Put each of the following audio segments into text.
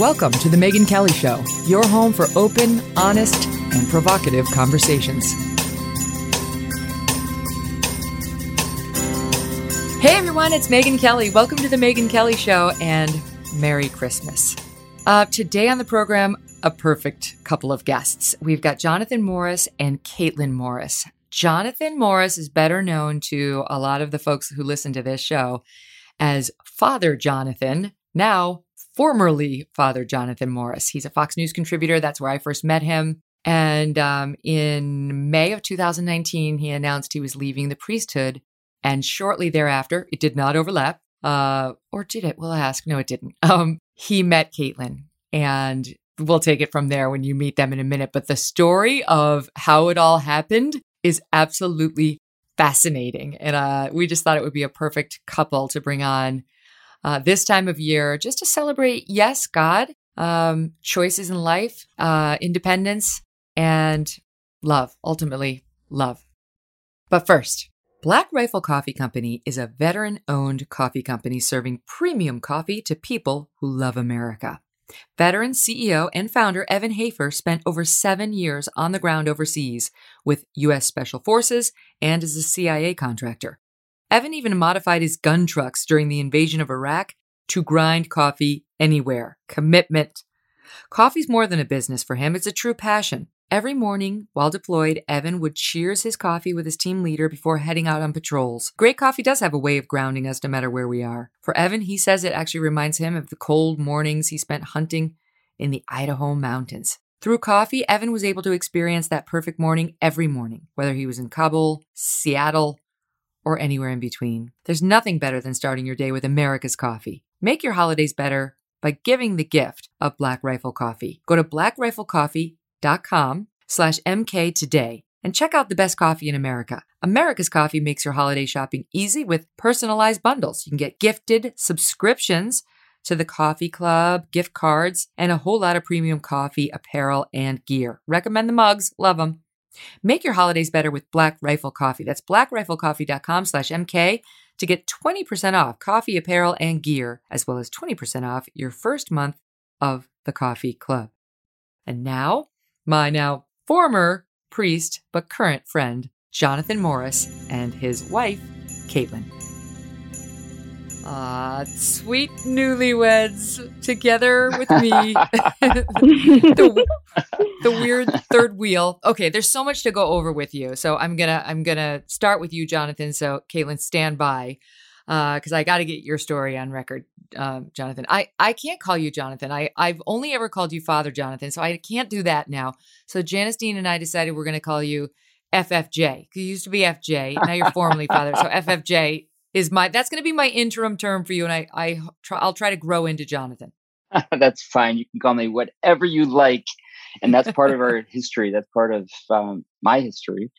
Welcome to The Megyn Kelly Show, your home for open, honest, and provocative conversations. Hey everyone, it's Megyn Kelly. Welcome to The Megyn Kelly Show and Merry Christmas. Uh, today on the program, a perfect couple of guests. We've got Jonathan Morris and Kaitlyn Morris. Jonathan Morris is better known to a lot of the folks who listen to this show as Father Jonathan, now formerly Father Jonathan Morris. He's a Fox News contributor. That's where I first met him. And um, in May of 2019, he announced he was leaving the priesthood. And shortly thereafter, it did not overlap. Uh, or did it? We'll ask. No, it didn't. Um, he met Kaitlyn, and we'll take it from there when you meet them in a minute. But the story of how it all happened is absolutely fascinating. And uh, we just thought it would be a perfect couple to bring on uh, this time of year just to celebrate, yes, God, um, choices in life, uh, independence, and love, ultimately, love. But first, Black Rifle Coffee Company is a veteran owned coffee company serving premium coffee to people who love America. Veteran CEO and founder Evan Hafer spent over seven years on the ground overseas with U.S. Special Forces and as a CIA contractor. Evan even modified his gun trucks during the invasion of Iraq to grind coffee anywhere. Commitment. Coffee's more than a business for him, it's a true passion. Every morning, while deployed, Evan would cheers his coffee with his team leader before heading out on patrols. Great coffee does have a way of grounding us no matter where we are. For Evan, he says it actually reminds him of the cold mornings he spent hunting in the Idaho mountains. Through coffee, Evan was able to experience that perfect morning every morning, whether he was in Kabul, Seattle, or anywhere in between. There's nothing better than starting your day with America's coffee. Make your holidays better by giving the gift of Black Rifle Coffee. Go to blackriflecoffee.com slash MK today and check out the best coffee in America. America's Coffee makes your holiday shopping easy with personalized bundles. You can get gifted subscriptions to the coffee club, gift cards, and a whole lot of premium coffee, apparel, and gear. Recommend the mugs. Love them. Make your holidays better with Black Rifle Coffee. That's blackriflecoffee.com slash MK to get 20% off coffee, apparel, and gear, as well as 20% off your first month of the coffee club. And now, my now former priest, but current friend, Jonathan Morris, and his wife, Kaitlyn. Ah, sweet newlyweds together with me. the, the weird third wheel. Okay, there's so much to go over with you. So I'm gonna I'm gonna start with you, Jonathan. So Kaitlyn, stand by. because uh, I got to get your story on record, um, Jonathan. I, I can't call you Jonathan. I, I've only ever called you Father Jonathan, so I can't do that now. So Janice Dean and I decided we're going to call you FFJ. You used to be FJ, now you're formally Father. So FFJ is my that's going to be my interim term for you, and I I try, I'll try to grow into Jonathan. that's fine. You can call me whatever you like, and that's part of our history. That's part of um, my history,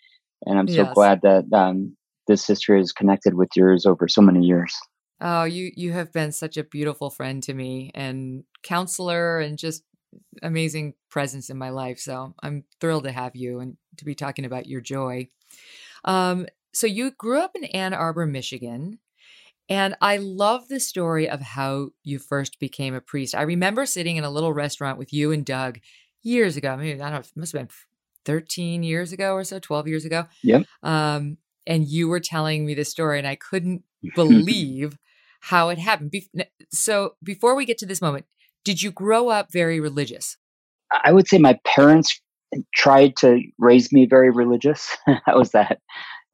and I'm so yes. glad that um, this history is connected with yours over so many years. Oh, you you have been such a beautiful friend to me and counselor and just amazing presence in my life. So I'm thrilled to have you and to be talking about your joy. Um, so you grew up in Ann Arbor, Michigan. And I love the story of how you first became a priest. I remember sitting in a little restaurant with you and Doug years ago. I mean, I don't know, it must have been 13 years ago or so, 12 years ago. Yep. Um, and you were telling me this story, and I couldn't believe how it happened. So, before we get to this moment, did you grow up very religious? I would say my parents tried to raise me very religious. How was that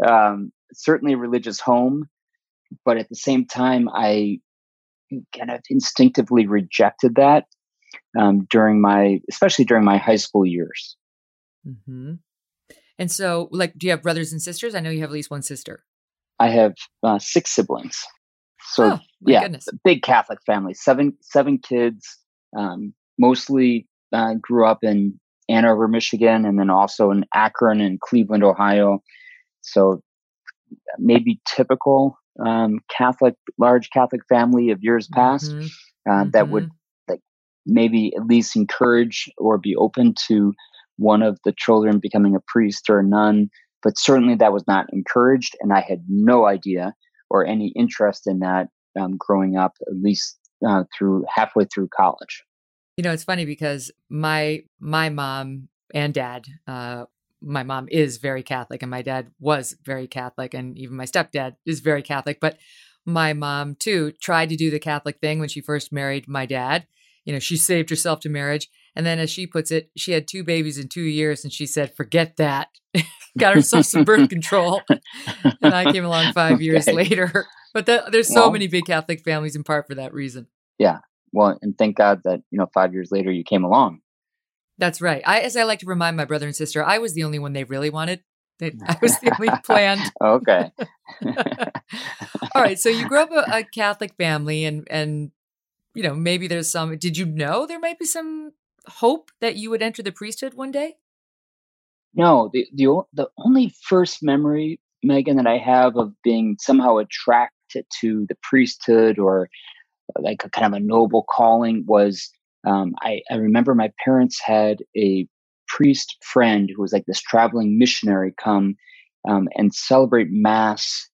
um, certainly a religious home, but at the same time, I kind of instinctively rejected that um, during my, especially during my high school years. Mm-hmm. And so, like, do you have brothers and sisters? I know you have at least one sister. I have uh, six siblings. So Oh, yeah, big Catholic family, seven seven kids. Um, mostly uh, grew up in Ann Arbor, Michigan, and then also in Akron and Cleveland, Ohio. So maybe typical um, Catholic, large Catholic family of years past Mhm, uh, that would mhm. like maybe at least encourage or be open to one of the children becoming a priest or a nun. But certainly that was not encouraged, and I had no idea or any interest in that um, growing up, at least uh, through halfway through college. You know, it's funny because my my mom and dad, uh, my mom is very Catholic, and my dad was very Catholic, and even my stepdad is very Catholic. But my mom too tried to do the Catholic thing when she first married my dad. You know, she saved herself to marriage, and then, as she puts it, she had two babies in two years, and she said, "Forget that." Got herself some birth control, and I came along five years later. But the, there's so Well- many big Catholic families in part for that reason. Yeah. Well, and thank God that you know five years later you came along. That's right. I, as I like to remind my brother and sister, I was the only one they really wanted. They, I was the only planned. Okay. All right. So you grew up a, a Catholic family, and and you know maybe there's some. Did you know there might be some hope that you would enter the priesthood one day? No, the the the only first memory, Megyn, that I have of being somehow attracted to the priesthood or like a kind of a noble calling was um, I, I remember my parents had a priest friend who was like this traveling missionary come um, and celebrate mass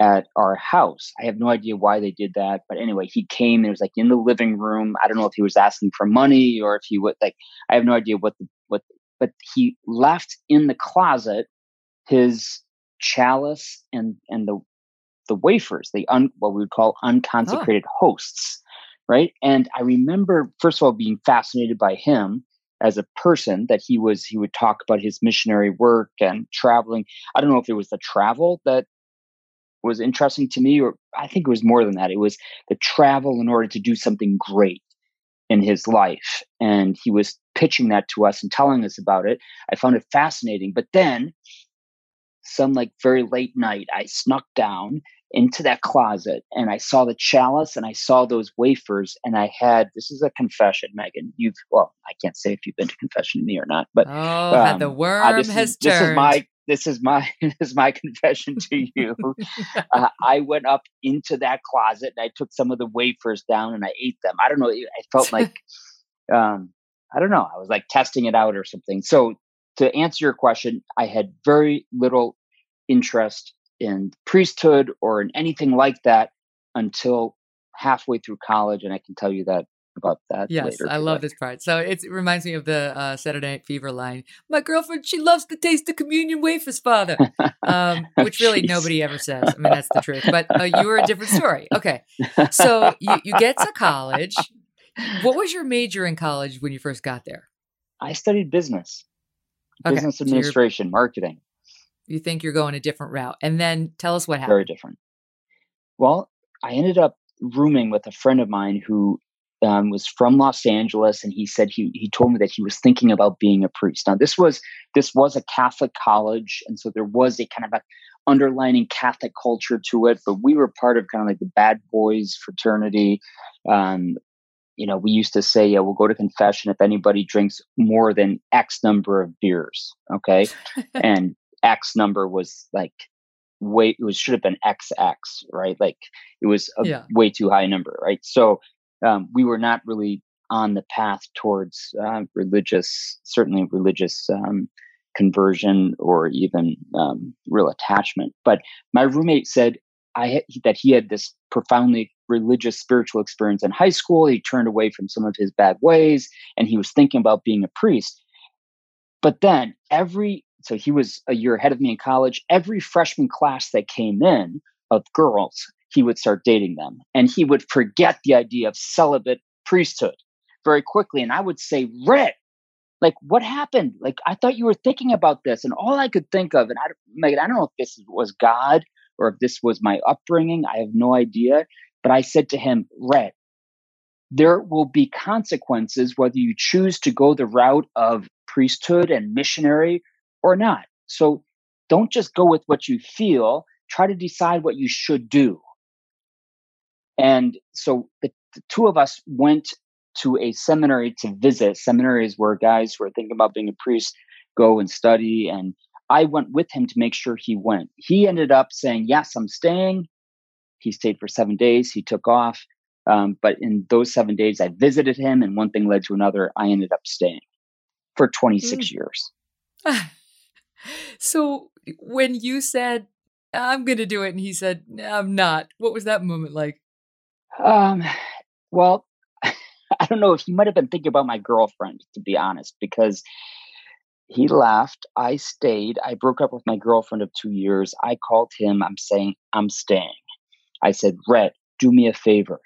at our house. I have no idea why they did that, but anyway, he came and it was like in the living room. I don't know if he was asking for money or if he would like. I have no idea what the what, but he left in the closet his chalice and and the the wafers, the un, what we would call unconsecrated hosts, right? And I remember first of all being fascinated by him as a person that he was he would talk about his missionary work and traveling. I don't know if it was the travel that was interesting to me or I think it was more than that. It was the travel in order to do something great in his life and he was pitching that to us and telling us about it. I found it fascinating. But then some like very late night I snuck down into that closet and I saw the chalice and I saw those wafers and I had this is a confession, Megyn. You've well, I can't say if you've been to confession to me or not, but Oh, how the um, worm I- this has is, this is my this is my this is my confession to you. uh, I went up into that closet and I took some of the wafers down and I ate them. I don't know. I felt like um, I don't know. I was like testing it out or something. So to answer your question, I had very little interest in priesthood or in anything like that until halfway through college, and I can tell you that about that Yes, later. I love like. this part. So it reminds me of the uh, Saturday Night Fever line. My girlfriend, she loves to taste the communion wafers, father. Um, which really Jeez. nobody ever says. I mean, that's the truth. But uh, you were a different story. Okay, so you, you get to college. What was your major in college when you first got there? I studied business, Okay, business so administration, marketing. You think you're going a different route, and then tell us what happened. very different. Well, I ended up rooming with a friend of mine who um, was from Los Angeles, and he said he he told me that he was thinking about being a priest. Now, this was this was a Catholic college, and so there was a kind of a underlining Catholic culture to it. But we were part of kind of like the bad boys fraternity. Um, you know, we used to say, "Yeah, we'll go to confession if anybody drinks more than X number of beers." Okay, and X number was like way it was should have been XX, right? Like it was a Yeah. way too high number, right? So um, we were not really on the path towards uh, religious, certainly religious um, conversion or even um, real attachment. But my roommate said I had, that he had this profoundly religious spiritual experience in high school. He turned away from some of his bad ways, and he was thinking about being a priest. But then every so he was a year ahead of me in college. Every freshman class that came in of girls, he would start dating them, and he would forget the idea of celibate priesthood very quickly. And I would say, "Red, like what happened? Like I thought you were thinking about this." And all I could think of, and I, Megyn, I don't know if this was God or if this was my upbringing. I have no idea. But I said to him, "Red, there will be consequences whether you choose to go the route of priesthood and missionary or not. So don't just go with what you feel, try to decide what you should do. And so the, the two of us went to a seminary to visit. Seminaries where guys who are thinking about being a priest go and study. And I went with him to make sure he went. He ended up saying, Yes, I'm staying. He stayed for seven days. He took off. Um, but in those seven days, I visited him, and one thing led to another. I ended up staying for 26 mm. years. so when you said, I'm going to do it, and he said, I'm not, what was that moment like? Um, well, I don't know if he might have been thinking about my girlfriend, to be honest, because he left. I stayed. I broke up with my girlfriend of two years. I called him. I'm saying, I'm staying. I said, Rhett, do me a favor.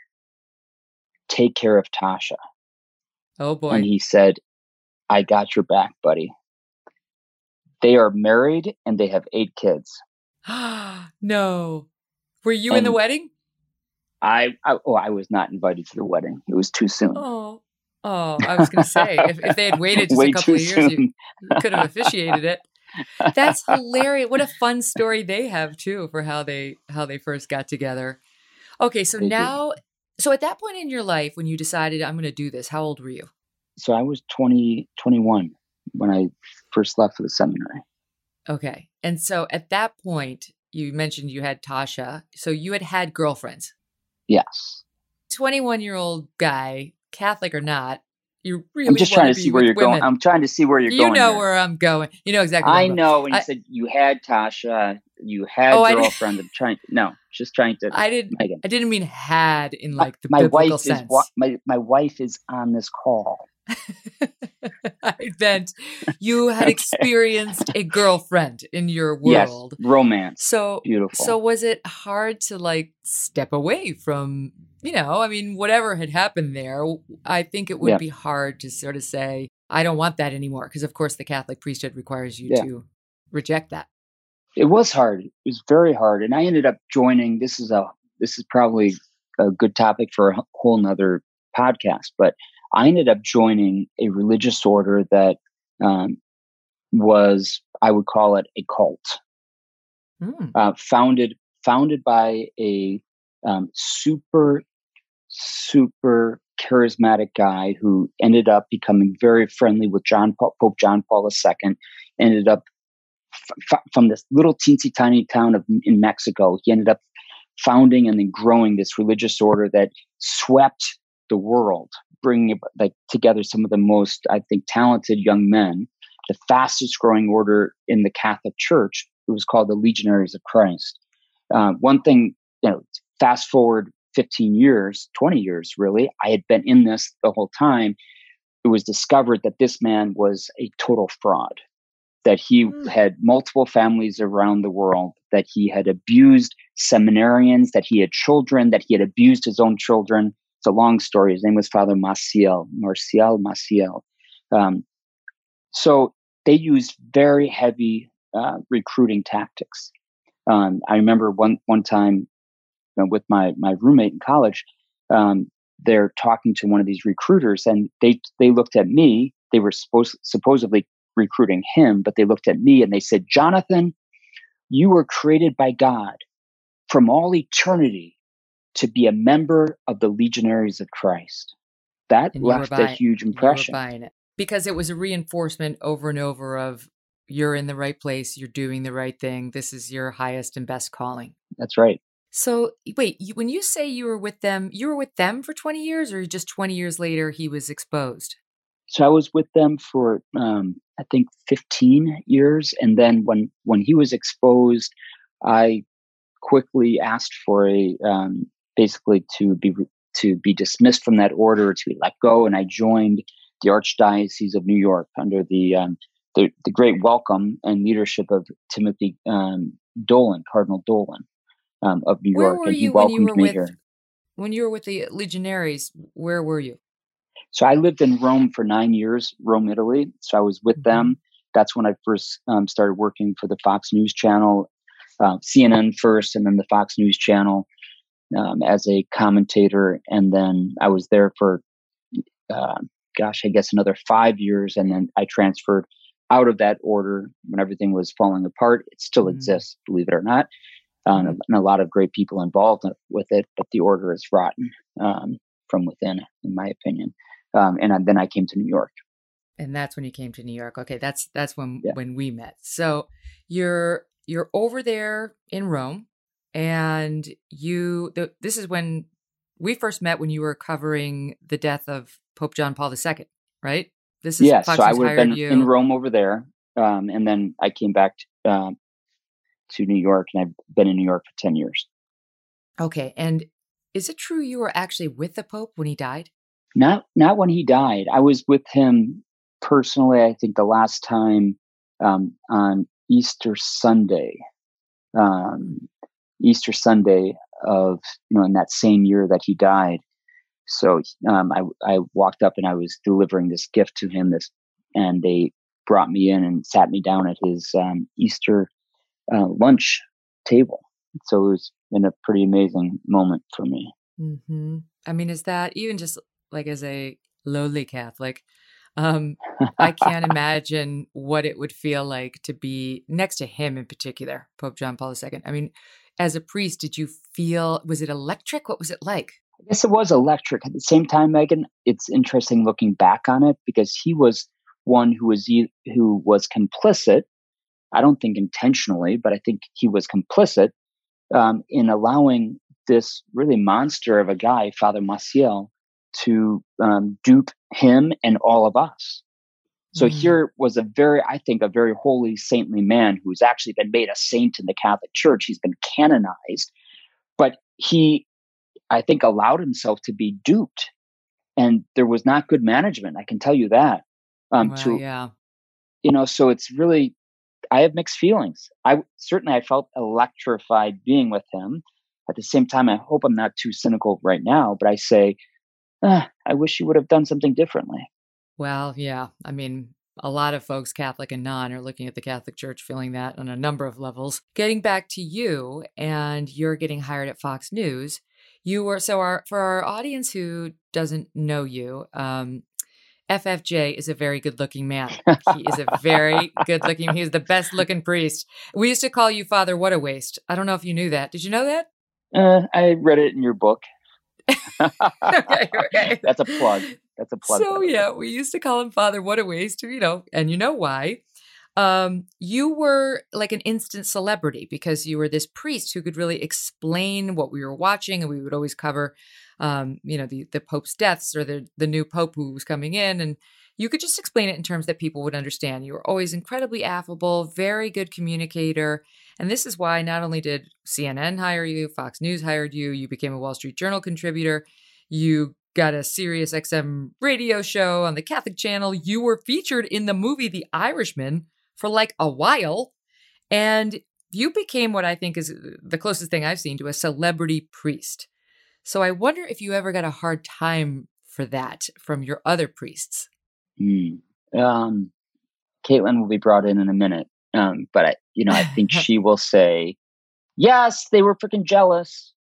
Take care of Tasha. Oh boy. And he said, I got your back, buddy. They are married and they have eight kids. Ah no. Were you and in the wedding? I, I oh I was not invited to the wedding. It was too soon. Oh, oh! I was going to say if, if, they had waited just Way a couple of years, you, you could have officiated it. That's hilarious! What a fun story they have too for how they how they first got together. Okay, so they now, did. so at that point in your life when you decided I'm going to do this, how old were you? So I was 20, 21 when I first left for the seminary. Okay, and so at that point, you mentioned you had Tasha, so you had had girlfriends. Yes. 21 year old guy, Catholic or not, you really I'm just trying to see where you're women. going. I'm trying to see where you're you going. You know here. where I'm going. You know exactly. I know when you said you had Tasha, you had oh, girlfriend. I'm trying. No, just trying to. I didn't. I didn't mean had in like the my biblical wife sense. Is, my my wife is on this call. I meant you had okay. experienced a girlfriend in your world. Yes, romance. So beautiful. So was it hard to like step away from, you know, I mean, whatever had happened there, I think it would yeah. be hard to sort of say, I don't want that anymore. Because of course the Catholic priesthood requires you yeah. to reject that. It was hard. It was very hard. And I ended up joining this is a this is probably a good topic for a whole nother podcast, but I ended up joining a religious order that um, was, I would call it a cult, mm. uh, founded founded by a um, super super charismatic guy who ended up becoming very friendly with John Paul, Pope John Paul II. Ended up f- from this little teensy tiny town of in Mexico. He ended up founding and then growing this religious order that swept the world bringing like together some of the most, I think, talented young men. The fastest growing order in the Catholic Church. It was called the Legionaries of Christ. Uh, one thing, you know, fast forward 15 years, 20 years, really, I had been in this the whole time. It was discovered that this man was a total fraud, that he mm. had multiple families around the world, that he had abused seminarians, that he had children, that he had abused his own children, it's a long story. His name was Father Maciel, Marcial Maciel. Um, so they used very heavy uh, recruiting tactics. Um, I remember one one time with my my roommate in college. Um, they're talking to one of these recruiters, and they they looked at me. They were supposed supposedly recruiting him, but they looked at me and they said, "Jonathan, you were created by God from all eternity to be a member of the Legionaries of Christ. That left buying, a huge impression. it because it was a reinforcement over and over of you're in the right place, you're doing the right thing. This is your highest and best calling. That's right. So wait, you, when you say you were with them, you were with them for 20 years, or just 20 years later he was exposed? So I was with them for um, I think 15 years, and then when when he was exposed, I quickly asked for a um, basically to be to be dismissed from that order to be let go and i joined the archdiocese of new york under the um, the, the, great welcome and leadership of timothy um, dolan cardinal dolan um, of new where york and he welcomed me with, here. when you were with the legionaries where were you? So i lived in rome for nine years rome italy so i was with mm-hmm. them. That's when i first um, started working for the fox news channel uh, cnn first and then the fox news channel um, as a commentator, and then I was there for, uh, gosh, I guess another five years, and then I transferred out of that order when everything was falling apart. It still mm. exists, believe it or not. um, and a lot of great people involved with it. But the order is rotten um, from within, in my opinion. Um, and then I came to New York. And that's when you came to New York. Okay, that's that's when yeah. when we met. So you're you're over there in Rome, and you. The, this is when we first met when you were covering the death of Pope John Paul II, right? This is yeah. Fox so I would have been you. in Rome over there, um, and then I came back to, uh, to New York, and I've been in New York for ten years. Okay, and is it true you were actually with the Pope when he died? Not not when he died. I was with him personally. I think the last time um, on Easter Sunday, um, Easter Sunday of you know in that same year that he died. So um, I I walked up and I was delivering this gift to him. This and they brought me in and sat me down at his um, Easter uh, lunch table. So it was in a pretty amazing moment for me. Mm-hmm. I mean, is that even just like as a lowly Catholic? Um, I can't imagine what it would feel like to be next to him in particular, Pope John Paul II. I mean, as a priest, did you feel, was it electric? What was it like? I guess it was electric. At the same time, Megyn, it's interesting looking back on it because he was one who was who was complicit. I don't think intentionally, but I think he was complicit um, in allowing this really monster of a guy, Father Maciel, to um, dupe him and all of us. So mm-hmm. here was a very, I think, a very holy, saintly man who's actually been made a saint in the Catholic Church. He's been canonized, but he, I think, allowed himself to be duped, and there was not good management. I can tell you that. Um, to, yeah, you know, so it's really, I have mixed feelings. I certainly I felt electrified being with him. At the same time, I hope I'm not too cynical right now, but I say ah, I wish you would have done something differently. Well, yeah. I mean, a lot of folks, Catholic and non, are looking at the Catholic Church feeling that on a number of levels. Getting back to you, and you're getting hired at Fox News. You were so our for our audience who doesn't know you, um, FFJ is a very good looking man. He is a very good looking. He's the best looking priest. We used to call you Father What a Waste. I don't know if you knew that. Did you know that? Uh, I read it in your book. okay, okay. That's a plug. That's a plug. So yeah, we used to call him Father. What a waste, to you know, and you know why. Um, you were like an instant celebrity because you were this priest who could really explain what we were watching, and we would always cover, um, you know, the the Pope's deaths or the the new Pope who was coming in, and you could just explain it in terms that people would understand. You were always incredibly affable, very good communicator. And this is why not only did CNN hire you, Fox News hired you, you became a Wall Street Journal contributor, you got a Sirius XM radio show on the Catholic channel, you were featured in the movie The Irishman for like a while. And you became what I think is the closest thing I've seen to a celebrity priest. So I wonder if you ever got a hard time for that from your other priests. Mm. Um, Kaitlyn will be brought in in a minute, um, but I, you know, I think she will say, "Yes, they were freaking jealous."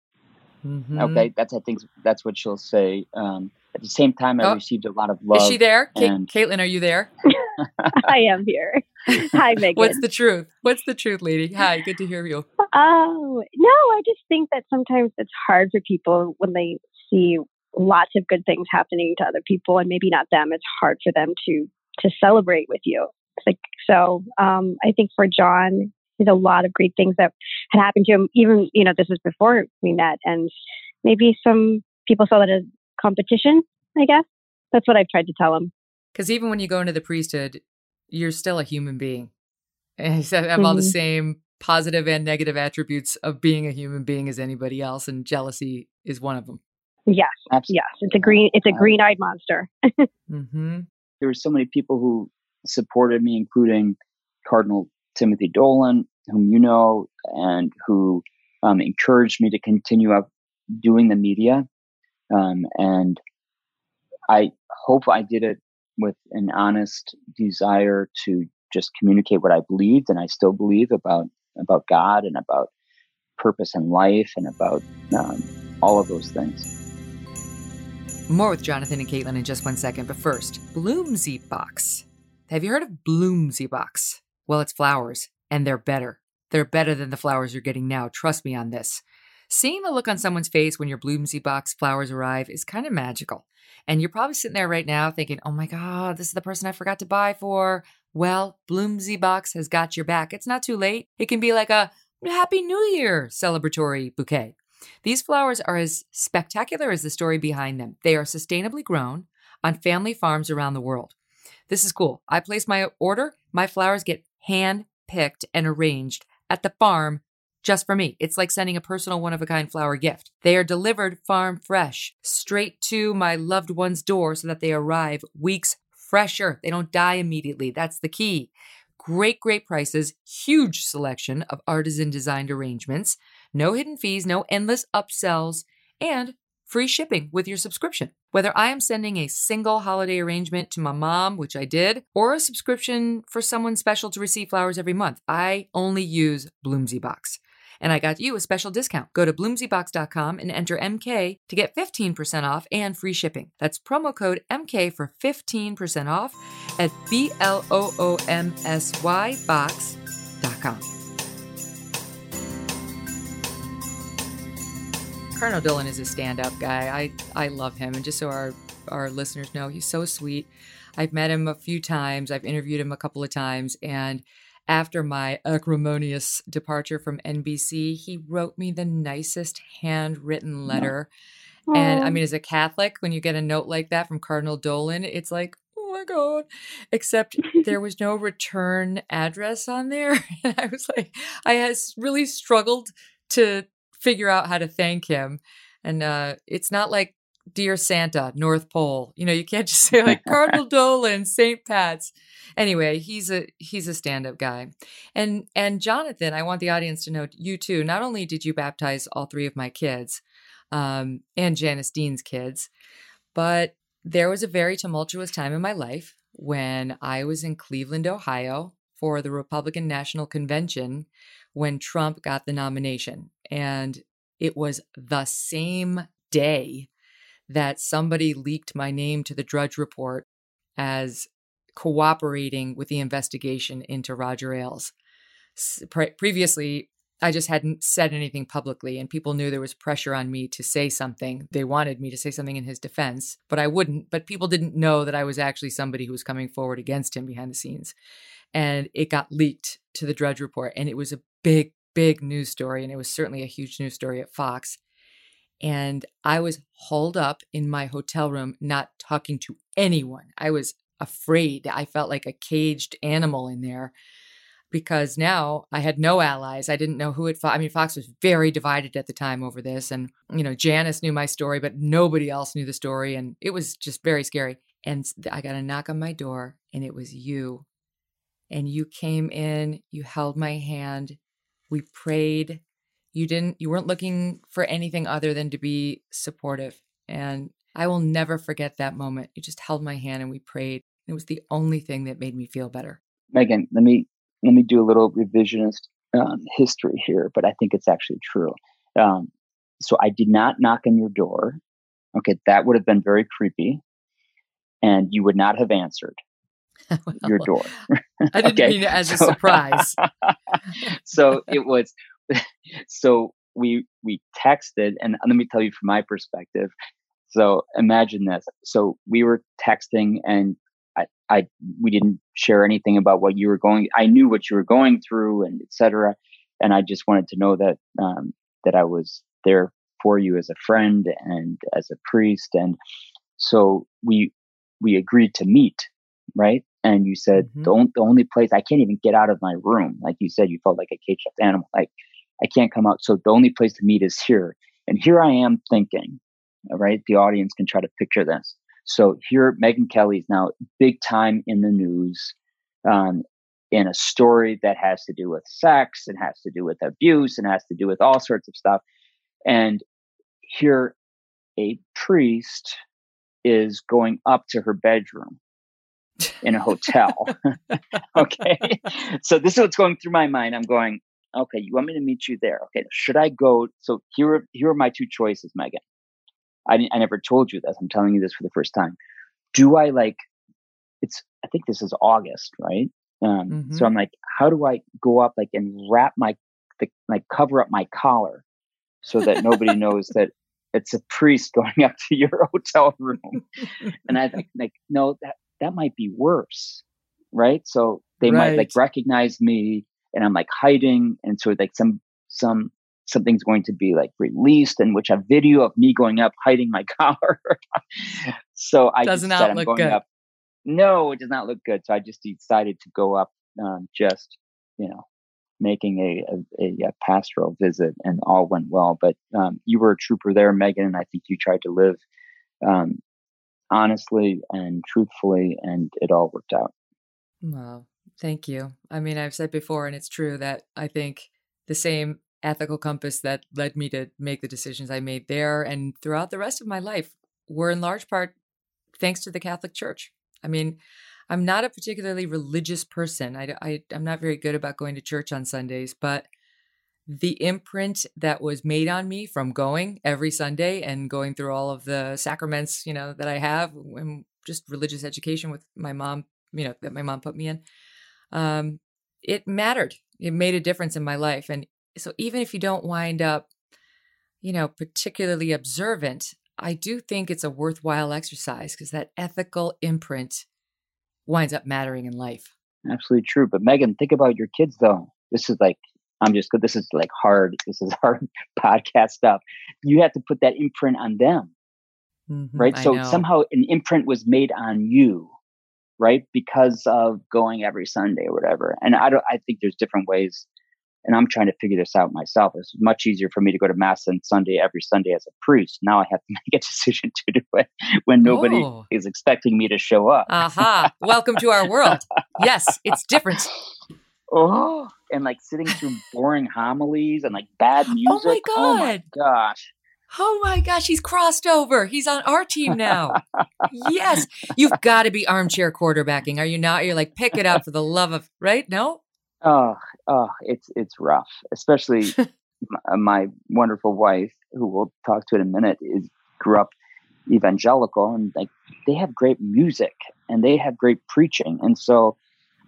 Mm-hmm. Okay, that's I think that's what she'll say. Um, at the same time, I oh, received a lot of love. Is she there? And... Kaitlyn, are you there? I am here. Hi, Megyn. What's the truth? What's the truth, lady? Hi, good to hear you. Oh no, I just think that sometimes it's hard for people when they see lots of good things happening to other people and maybe not them it's hard for them to to celebrate with you like so um, i think for john there's a lot of great things that had happened to him even you know this was before we met and maybe some people saw that as competition i guess that's what i've tried to tell him because even when you go into the priesthood you're still a human being and you have mm-hmm. all the mm-hmm. same positive and negative attributes of being a human being as anybody else and jealousy is one of them Yes, Absolutely. yes, it's a green, it's a green-eyed monster. mm-hmm. There were so many people who supported me, including Cardinal Timothy Dolan, whom you know, and who um, encouraged me to continue up doing the media. Um, and I hope I did it with an honest desire to just communicate what I believed, and I still believe about about God and about purpose in life and about um, all of those things. More with Jonathan and Kaitlyn in just one second, but first, Bloomsy Box. Have you heard of Bloomsy Box? Well, it's flowers, and they're better. They're better than the flowers you're getting now. Trust me on this. Seeing the look on someone's face when your Bloomsy box flowers arrive is kind of magical. And you're probably sitting there right now thinking, oh my God, this is the person I forgot to buy for. Well, Bloomsy Box has got your back. It's not too late. It can be like a Happy New Year celebratory bouquet. These flowers are as spectacular as the story behind them. They are sustainably grown on family farms around the world. This is cool. I place my order, my flowers get hand picked and arranged at the farm just for me. It's like sending a personal one of a kind flower gift. They are delivered farm fresh, straight to my loved one's door so that they arrive weeks fresher. They don't die immediately. That's the key. Great, great prices, huge selection of artisan designed arrangements, no hidden fees, no endless upsells, and free shipping with your subscription. Whether I am sending a single holiday arrangement to my mom, which I did, or a subscription for someone special to receive flowers every month, I only use Bloomsy Box and I got you a special discount. Go to bloomsybox.com and enter MK to get 15% off and free shipping. That's promo code MK for 15% off at B L O O M S Y box.com. Cardinal Dolan is a stand up guy. I, I love him. And just so our, our listeners know, he's so sweet. I've met him a few times, I've interviewed him a couple of times, and after my acrimonious departure from NBC, he wrote me the nicest handwritten letter. No. And I mean, as a Catholic, when you get a note like that from Cardinal Dolan, it's like, oh my God. Except there was no return address on there. And I was like, I has really struggled to figure out how to thank him. And uh, it's not like Dear Santa, North Pole. You know, you can't just say like Cardinal Dolan, St. Pat's. Anyway, he's a he's a stand-up guy. And and Jonathan, I want the audience to know you too. Not only did you baptize all three of my kids, um, and Janice Dean's kids, but there was a very tumultuous time in my life when I was in Cleveland, Ohio for the Republican National Convention when Trump got the nomination. And it was the same day that somebody leaked my name to the Drudge Report as cooperating with the investigation into Roger Ailes. Pre- previously, I just hadn't said anything publicly, and people knew there was pressure on me to say something. They wanted me to say something in his defense, but I wouldn't. But people didn't know that I was actually somebody who was coming forward against him behind the scenes. And it got leaked to the Drudge Report, and it was a big, big news story, and it was certainly a huge news story at Fox. And I was holed up in my hotel room, not talking to anyone. I was afraid. I felt like a caged animal in there because now I had no allies. I didn't know who it. I mean, Fox was very divided at the time over this, and you know, Janice knew my story, but nobody else knew the story, and it was just very scary. And I got a knock on my door, and it was you. And you came in, you held my hand, we prayed, you didn't you weren't looking for anything other than to be supportive and i will never forget that moment. You just held my hand and we prayed. It was the only thing that made me feel better. Megyn let me let me do a little revisionist um, history here but i think it's actually true. Um, so i did not knock on your door. Okay that would have been very creepy and you would not have answered well, your door i didn't okay. mean it as a surprise so it was so we we texted, and let me tell you from my perspective. So imagine this. So we were texting, and I, I we didn't share anything about what you were going. I knew what you were going through, and etc. And I just wanted to know that um, that I was there for you as a friend and as a priest, and so we we agreed to meet, right? And you said mm-hmm. the, on, the only place I can't even get out of my room, like you said, you felt like a caged up animal. Like I can't come out. So the only place to meet is here. And here I am thinking, right? The audience can try to picture this. So here, Megyn Kelly is now big time in the news um, in a story that has to do with sex, it has to do with abuse, and has to do with all sorts of stuff. And here, a priest is going up to her bedroom in a hotel. okay. So this is what's going through my mind. I'm going, okay, you want me to meet you there? Okay, should I go? So here, are, here are my two choices, Megyn. I, I never told you this. I'm telling you this for the first time. Do I like? It's. I think this is August, right? Um, mm-hmm. So I'm like, how do I go up like and wrap my the, like cover up my collar so that nobody knows that it's a priest going up to your hotel room. and I think like, no, that that might be worse, right? So they right. might like recognize me, and I'm like hiding, and so like some some something's going to be like released in which a video of me going up hiding my collar. so I does not said, look good. Up. No, it does not look good. So I just decided to go up, um, just you know, making a, a, a, pastoral visit, and all went well. But um, you were a trooper there, Megyn, and I think you tried to live um, honestly and truthfully, and it all worked out. Wow, thank you. I mean, I've said before, and it's true that I think the same ethical compass that led me to make the decisions I made there and throughout the rest of my life were in large part thanks to the Catholic Church. I mean, I'm not a particularly religious person. I, I, I'm not very good about going to church on Sundays, but the imprint that was made on me from going every Sunday and going through all of the sacraments, you know, that I have and just religious education with my mom, you know, that my mom put me in, um, it mattered. It made a difference in my life. And so even if you don't wind up, you know, particularly observant, I do think it's a worthwhile exercise because that ethical imprint winds up mattering in life. Absolutely true. But Megyn, think about your kids though. This is like I'm just this is like hard. This is hard podcast stuff. You have to put that imprint on them. Mm-hmm, right? So somehow an imprint was made on you, right? Because of going every Sunday or whatever. And I don't I think there's different ways and I'm trying to figure this out myself. It's much easier for me to go to mass on Sunday every Sunday as a priest. Now I have to make a decision to do it when nobody oh. is expecting me to show up. Aha! Welcome to our world. Yes, it's different. Oh, and like sitting through boring homilies and like bad music. Oh my god! Oh my gosh! Oh my gosh, he's crossed over. He's on our team now. yes. You've got to be armchair quarterbacking. Are you not? You're like, pick it up for the love of, right? No? Oh, oh, it's it's rough, especially uh, my wonderful wife, who we'll talk to in a minute, is grew up evangelical, and like they have great music and they have great preaching, and so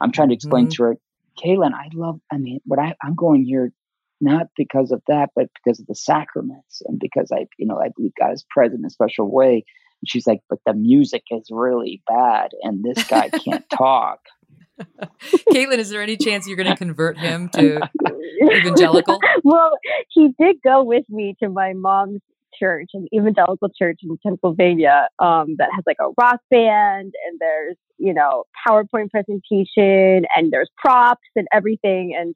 I'm trying to explain mm-hmm. to her, Kaitlyn, I love. I mean, what I I'm going here not because of that, but because of the sacraments and because I, you know, I believe God is present in a special way. And she's like, but the music is really bad, and this guy can't talk. Kaitlyn, is there any chance you're going to convert him to evangelical? well, he did go with me to my mom's church, an evangelical church in Pennsylvania, um, that has like a rock band and there's, you know, PowerPoint presentation and there's props and everything. And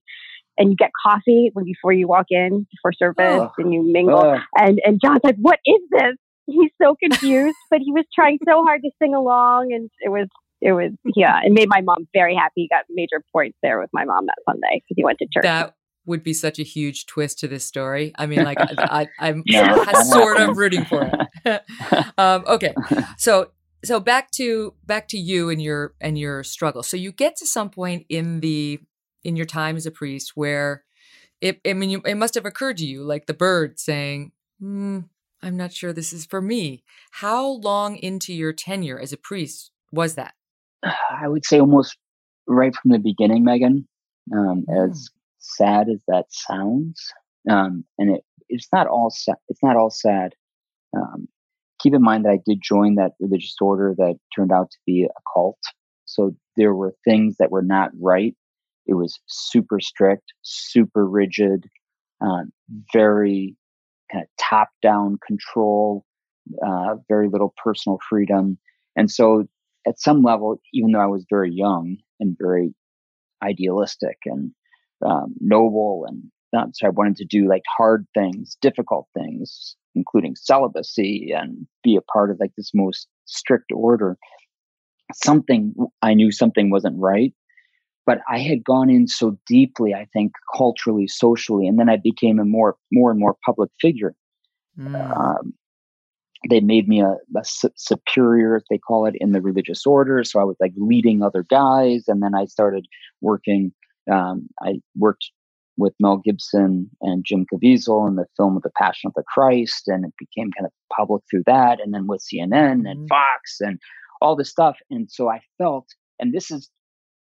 and you get coffee when before you walk in before service oh. and you mingle. Oh. And and John's like, What is this? He's so confused, but he was trying so hard to sing along and it was it was yeah, it made my mom very happy. He got major points there with my mom that Sunday because he went to church. That would be such a huge twist to this story. I mean, like I, am no, sort of rooting for it. um, okay, so so back to back to you and your and your struggle. So you get to some point in the in your time as a priest where it. I mean, you, it must have occurred to you, like the bird saying, mm, "I'm not sure this is for me." How long into your tenure as a priest was that? I would say almost right from the beginning, Megyn. Um, mm. As sad as that sounds, um, and it, it's not all sad. It's not all sad. Um, keep in mind that I did join that religious order that turned out to be a cult. So there were things that were not right. It was super strict, super rigid, uh, very kind of top-down control, uh, very little personal freedom, and so at some level, even though I was very young and very idealistic and um, noble and um, so I wanted to do like hard things, difficult things, including celibacy and be a part of like this most strict order. Something I knew something wasn't right, but I had gone in so deeply, I think, culturally, socially, and then I became a more, more and more public figure. Mm. Um, they made me a, a su- superior, as they call it, in the religious order. So I was like leading other guys, and then I started working. Um, I worked with Mel Gibson and Jim Caviezel in the film of the Passion of the Christ, and it became kind of public through that, and then with CNN and mm-hmm. Fox and all this stuff. And so I felt, and this is,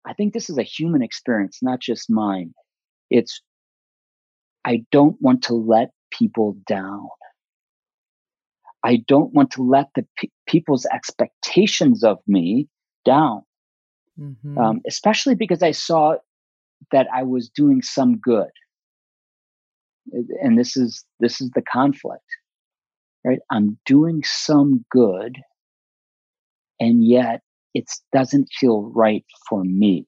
I think this is a human experience, not just mine. It's I don't want to let people down. I don't want to let the pe- people's expectations of me down, mm-hmm. um, especially because I saw that I was doing some good. And this is this is the conflict, right? I'm doing some good, and yet it doesn't feel right for me.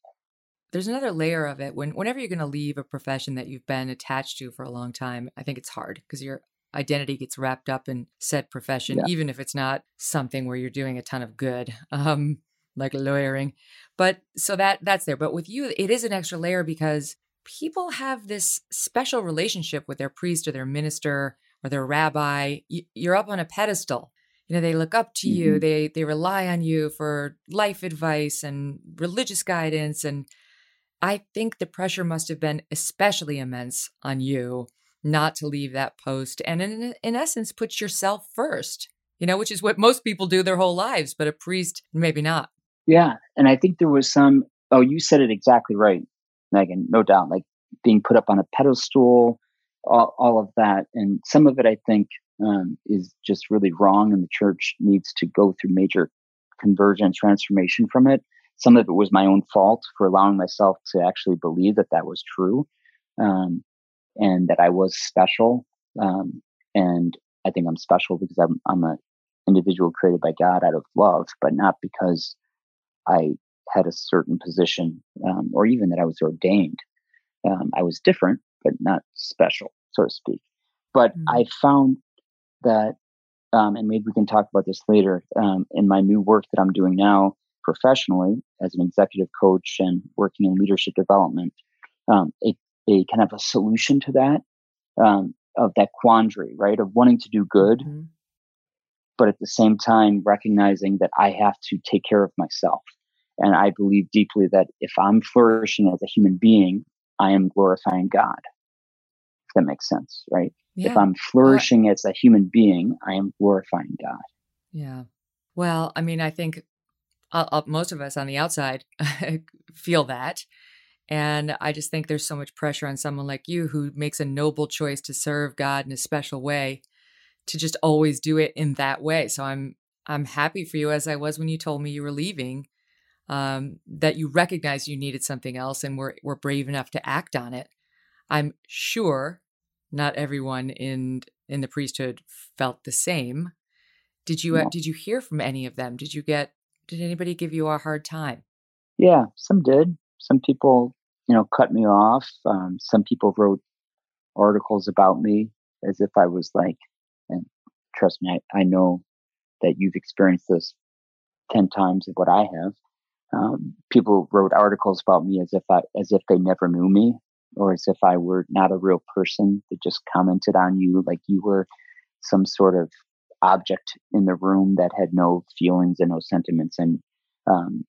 There's another layer of it. When whenever you're going to leave a profession that you've been attached to for a long time, I think it's hard because your identity gets wrapped up in said profession, yeah. even if it's not something where you're doing a ton of good, um, like lawyering. But so that that's there. But with you, it is an extra layer because people have this special relationship with their priest or their minister or their rabbi. You're up on a pedestal you know they look up to mm-hmm. you they they rely on you for life advice and religious guidance and i think the pressure must have been especially immense on you not to leave that post and in in essence put yourself first you know which is what most people do their whole lives but a priest maybe not yeah and i think there was some oh you said it exactly right Megyn no doubt like being put up on a pedestal all, all of that and some of it i think um, is just really wrong, and the church needs to go through major conversion transformation from it. Some of it was my own fault for allowing myself to actually believe that that was true, um, and that I was special. Um, and I think I'm special because I'm I'm an individual created by God out of love, but not because I had a certain position um, or even that I was ordained. Um, I was different, but not special, so to speak. But mm-hmm. I found that, um, and maybe we can talk about this later, um, in my new work that I'm doing now professionally as an executive coach and working in leadership development, um, a, a kind of a solution to that, um, of that quandary, right? Of wanting to do good, mm-hmm. but at the same time recognizing that I have to take care of myself. And I believe deeply that if I'm flourishing as a human being, I am glorifying God. If that makes sense, right? Yeah. If I'm flourishing as a human being, I am glorifying God. Yeah. Well, I mean, I think uh, uh, most of us on the outside feel that. And I just think there's so much pressure on someone like you who makes a noble choice to serve God in a special way to just always do it in that way. So I'm I'm happy for you as I was when you told me you were leaving, um, that you recognized you needed something else and were were brave enough to act on it. I'm sure not everyone in in the priesthood felt the same. Did you uh, no. uh, did you hear from any of them? Did you get did anybody give you a hard time? Yeah, some did. Some people, you know, cut me off. Um, some people wrote articles about me as if I was like, and trust me, I, I know that you've experienced this ten times of what I have. Um, people wrote articles about me as if I as if they never knew me, or as if I were not a real person that just commented on you like you were some sort of object in the room that had no feelings and no sentiments and um,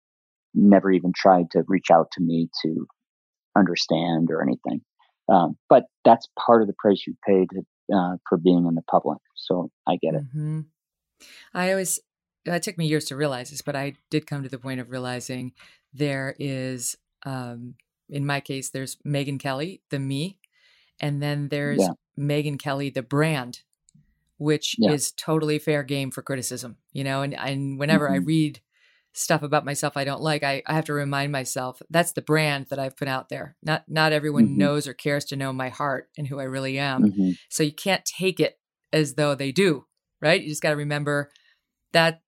never even tried to reach out to me to understand or anything. Um, but that's part of the price you paid uh, for being in the public. So I get it. Mm-hmm. I always, it took me years to realize this, but I did come to the point of realizing there is um, in my case, there's Megyn Kelly, the me, and then there's yeah. Megyn Kelly, the brand, which yeah. is totally fair game for criticism, you know. And and whenever mm-hmm. I read stuff about myself I don't like, I, I have to remind myself that's the brand that I've put out there. Not not everyone mm-hmm. knows or cares to know my heart and who I really am. Mm-hmm. So you can't take it as though they do, right? You just got to remember that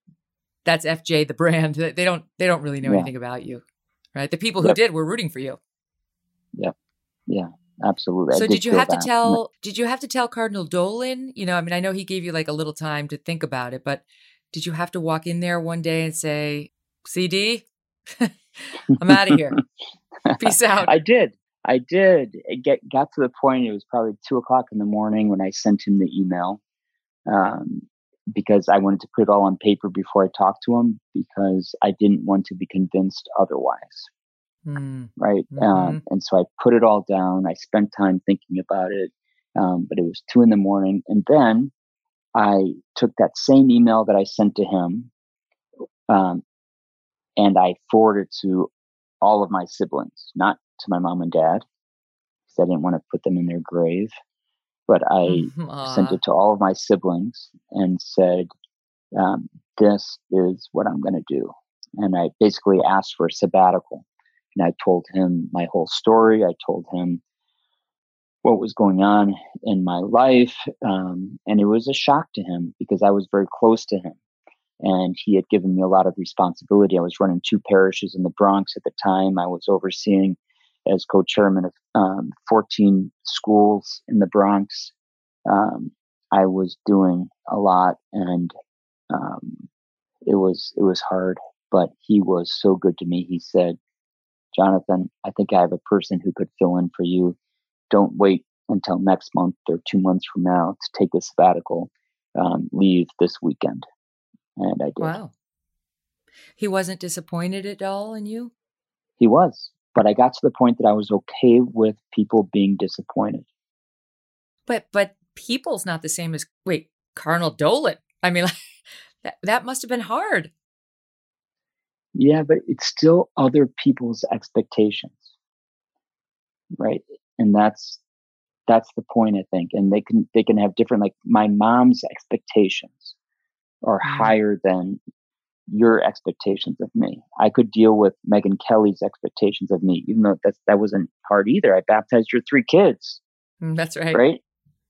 that's FJ the brand. They don't they don't really know yeah. anything about you, right? The people who yep. did were rooting for you. Yeah. Yeah. Absolutely. So did, did you have that. to tell did you have to tell Cardinal Dolan, you know, I mean I know he gave you like a little time to think about it, but did you have to walk in there one day and say, CD, I'm out of here. Peace out. I did. I did. It get got to the point. It was probably two o'clock in the morning when I sent him the email, um, because I wanted to put it all on paper before I talked to him because I didn't want to be convinced otherwise. Mm. Right. Mm-hmm. Um, and so I put it all down. I spent time thinking about it. Um, but it was two in the morning. And then I took that same email that I sent to him um, and I forwarded to all of my siblings, not to my mom and dad, because I didn't want to put them in their grave. But I sent it to all of my siblings and said, um, "This is what I'm going to do." And I basically asked for a sabbatical, and I told him my whole story. I told him what was going on in my life, um, and it was a shock to him because I was very close to him and he had given me a lot of responsibility. I was running two parishes in the Bronx at the time. I was overseeing as co-chairman of um, 14 schools in the Bronx. Um, I was doing a lot, and um, it was it was hard. But he was so good to me. He said, "Jonathan, I think I have a person who could fill in for you. Don't wait until next month or two months from now to take a sabbatical. Um, leave this weekend." And I did. Wow. He wasn't disappointed at all in you? He was. But I got to the point that I was okay with people being disappointed. But but people's not the same as wait, Cardinal Dolan. I mean that that must have been hard. Yeah, but it's still other people's expectations. Right? And that's that's the point I think. And they can they can have different like my mom's expectations are mm. higher than your expectations of me. I could deal with Megyn Kelly's expectations of me, even though that that wasn't hard either. I baptized your three kids. Mm, that's right. Right.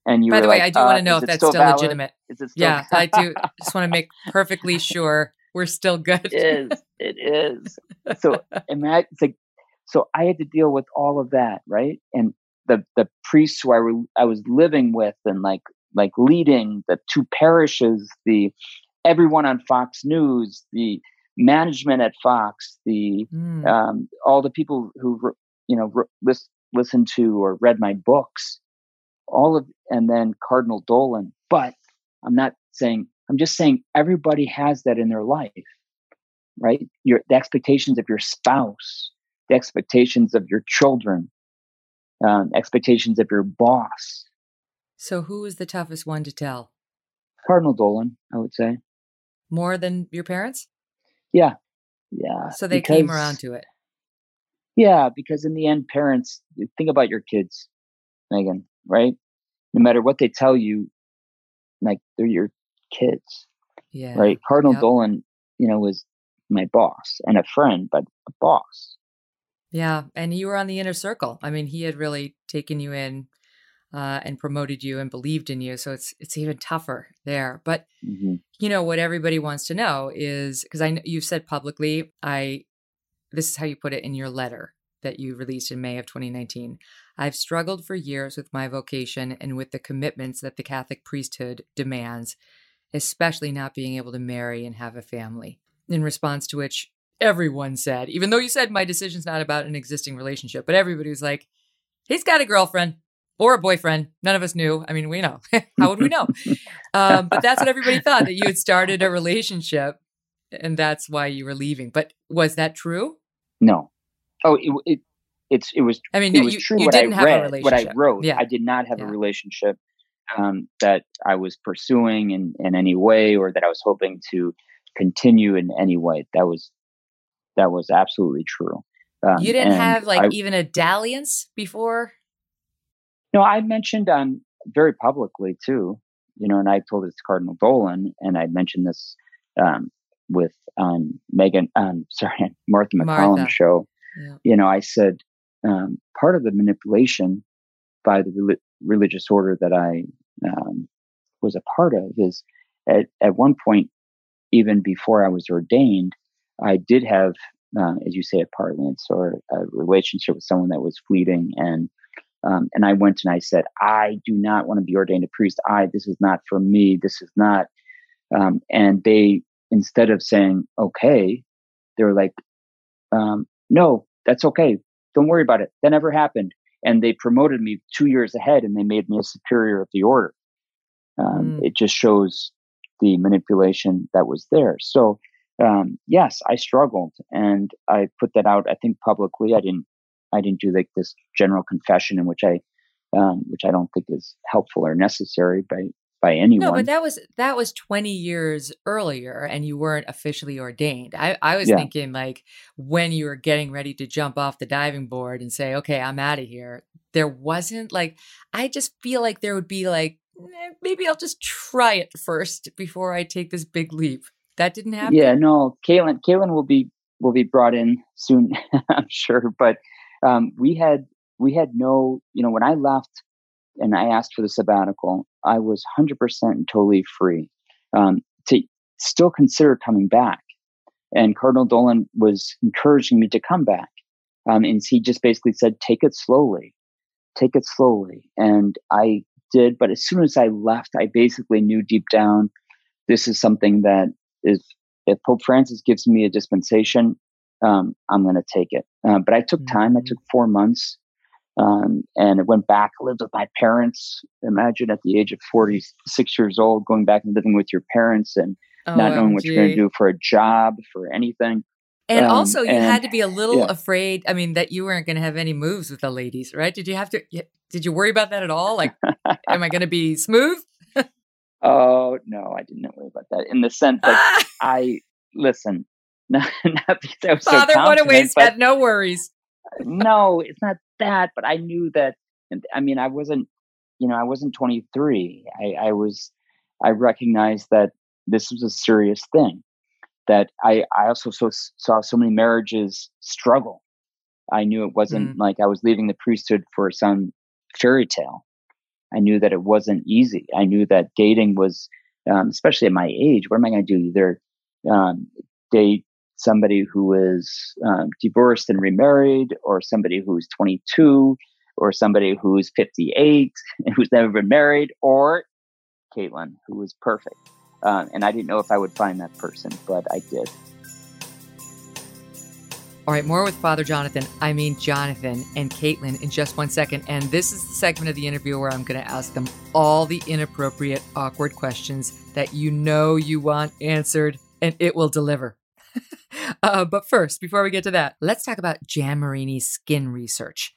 And you By the way, like, I do uh, want to know if that's still, legitimate. Is it still yeah, I do. Just want to make perfectly sure we're still good. it is. It is. So imagine it's like so I had to deal with all of that, right? And the the priests who I, were, I was living with and like like leading the two parishes, the everyone on Fox News, the management at Fox, the mm. um, all the people who you know list, listened to or read my books, all of, and then Cardinal Dolan. But I'm not saying. I'm just saying everybody has that in their life, right? Your the expectations of your spouse, the expectations of your children, um, expectations of your boss. So, who was the toughest one to tell? Cardinal Dolan, I would say more than your parents? Yeah. Yeah. So they because, came around to it. Yeah, because in the end, parents think about your kids, Megyn, right? No matter what they tell you, like they're your kids. Yeah. Right. Cardinal yep. Dolan, you know, was my boss and a friend, but a boss. Yeah. And you were on the inner circle. I mean, he had really taken you in uh, and promoted you and believed in you. So it's it's even tougher there. But mm-hmm. you know what everybody wants to know is because I you've said publicly, I this is how you put it in your letter that you released in May of 2019. I've struggled for years with my vocation and with the commitments that the Catholic priesthood demands, especially not being able to marry and have a family. In response to which everyone said, even though you said my decision's not about an existing relationship, but everybody was like, he's got a girlfriend or a boyfriend. None of us knew. I mean, we know. How would we know? Um, but that's what everybody thought that you had started a relationship and that's why you were leaving. But was that true? No. Oh, it, it it's it was. I mean, it was you, true. You what didn't I have read, a relationship. what I wrote. Yeah. I did not have yeah. a relationship um, that I was pursuing in in any way, or that I was hoping to continue in any way. That was that was absolutely true. Um, you didn't have like I, even a dalliance before no, I mentioned um very publicly too, you know, and I told this to Cardinal Dolan, and I mentioned this um, with um, Megyn, um, sorry, Martha Martha. show. Yeah. You know, I said um, part of the manipulation by the religious order that I um, was a part of is at, at one point, even before I was ordained, I did have, uh, as you say, a parlance or a relationship with someone that was fleeting and um, and I went and I said, I do not want to be ordained a priest. I, this is not for me. This is not. Um, and they, instead of saying, okay, they were like, um, no, that's okay. Don't worry about it. That never happened. And they promoted me two years ahead and they made me a superior of the order. Mm. It just shows the manipulation that was there. So, um, yes, I struggled and I put that out, I think publicly. I didn't I didn't do like this general confession in which I, um, which I don't think is helpful or necessary. But by anyone. No, but that was that was 20 years earlier and you weren't officially ordained. I, I was Yeah. thinking like when you were getting ready to jump off the diving board and say, okay, I'm out of here. There wasn't like I just feel like there would be like "Eh, maybe I'll just try it first before I take this big leap. That didn't happen. Yeah, no, Kaitlyn, Kaitlyn will be will be brought in soon, I'm sure. But um, we had we had no, you know, when I left and I asked for the sabbatical, I was hundred percent totally free um, to still consider coming back. And Cardinal Dolan was encouraging me to come back, um, and he just basically said, "Take it slowly, take it slowly." And I did, but as soon as I left, I basically knew deep down this is something that is if Pope Francis gives me a dispensation, um, I'm going to take it. Uh, but I took time. I Mhm. took four months, um, and I went back, lived with my parents. Imagine at the age of 46 years old, going back and living with your parents and not knowing what you're going to do for a job, for anything. And Um, also, you and- had to be a little yeah. afraid. I mean, that you weren't going to have any moves with the ladies, right? Did you have to? Did you worry about that at all? Like, am I going to be smooth? Oh no, I didn't worry about that. In the sense that I listen, not, not because I was Father so confident, Wadaways but had no worries. no, it's not that. But I knew that. I mean, I wasn't. You know, I wasn't 23. I, I was. I recognized that this was a serious thing. That I, I also so, saw so many marriages struggle. I knew it wasn't like I was leaving the priesthood for some fairy tale. I knew that it wasn't easy. I knew that dating was, um, especially at my age, what am I going to do? Either um, date somebody who is um, divorced and remarried, or somebody who's 22, or somebody who's 58 and who's never been married, or Kaitlyn, who was perfect. Um, and I didn't know if I would find that person, but I did. All right, more with Father Jonathan. I mean, Jonathan and Kaitlyn in just one second. And this is the segment of the interview where I'm going to ask them all the inappropriate, awkward questions that you know you want answered, and it will deliver. uh, but first, before we get to that, let's talk about Jan Marini Skin Research.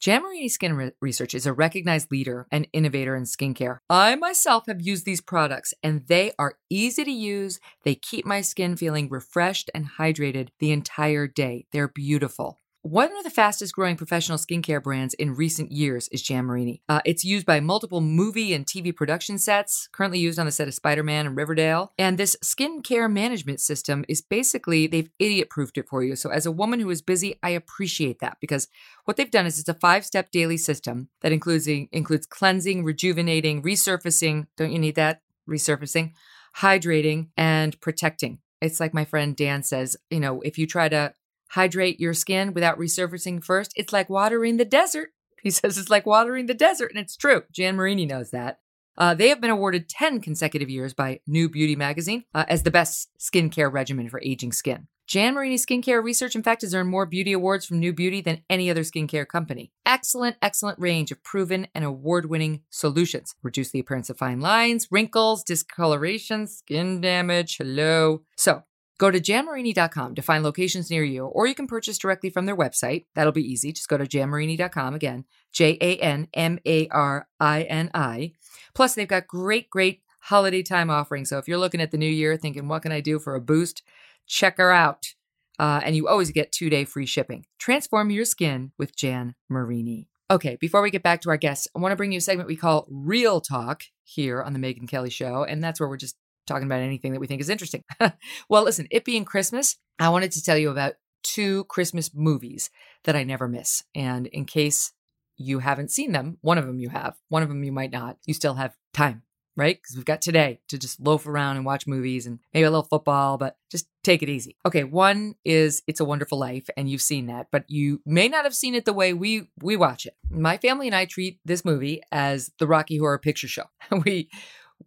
Jan Marini Skin Re- Research is a recognized leader and innovator in skincare. I myself have used these products, and they are easy to use. They keep my skin feeling refreshed and hydrated the entire day. They're beautiful. One of the fastest growing professional skincare brands in recent years is Jan Marini. Uh, it's used by multiple movie and TV production sets, currently used on the set of Spider Man and Riverdale. And this skincare management system is basically, they've idiot proofed it for you. So, as a woman who is busy, I appreciate that because what they've done is it's a five step daily system that includes, includes cleansing, rejuvenating, resurfacing. Don't you need that? Resurfacing, hydrating, and protecting. It's like my friend Dan says, you know, if you try to hydrate your skin without resurfacing first, it's like watering the desert. He says it's like watering the desert, and it's true. Jan Marini knows that. Uh, they have been awarded 10 consecutive years by New Beauty magazine uh, as the best skincare regimen for aging skin. Jan Marini Skincare Research, in fact, has earned more beauty awards from New Beauty than any other skincare company. Excellent, excellent range of proven and award winning solutions. Reduce the appearance of fine lines, wrinkles, discoloration, skin damage. Hello. So, Go to janmarini.com to find locations near you, or you can purchase directly from their website. That'll be easy. Just go to janmarini.com again, J A N M A R I N I. Plus, they've got great, great holiday time offerings. So if you're looking at the new year thinking, what can I do for a boost? Check her out. Uh, and you always get two day free shipping. Transform your skin with Jan Marini. Okay, before we get back to our guests, I want to bring you a segment we call Real Talk here on The Megyn Kelly Show. And that's where we're just talking about anything that we think is interesting. well, listen, it being Christmas, I wanted to tell you about two Christmas movies that I never miss. And in case you haven't seen them, one of them you have, one of them you might not, you still have time, right? Because we've got today to just loaf around and watch movies and maybe a little football, but just take it easy. Okay, one is It's a Wonderful Life, and you've seen that, but you may not have seen it the way we we watch it. My family and I treat this movie as the Rocky Horror Picture Show. we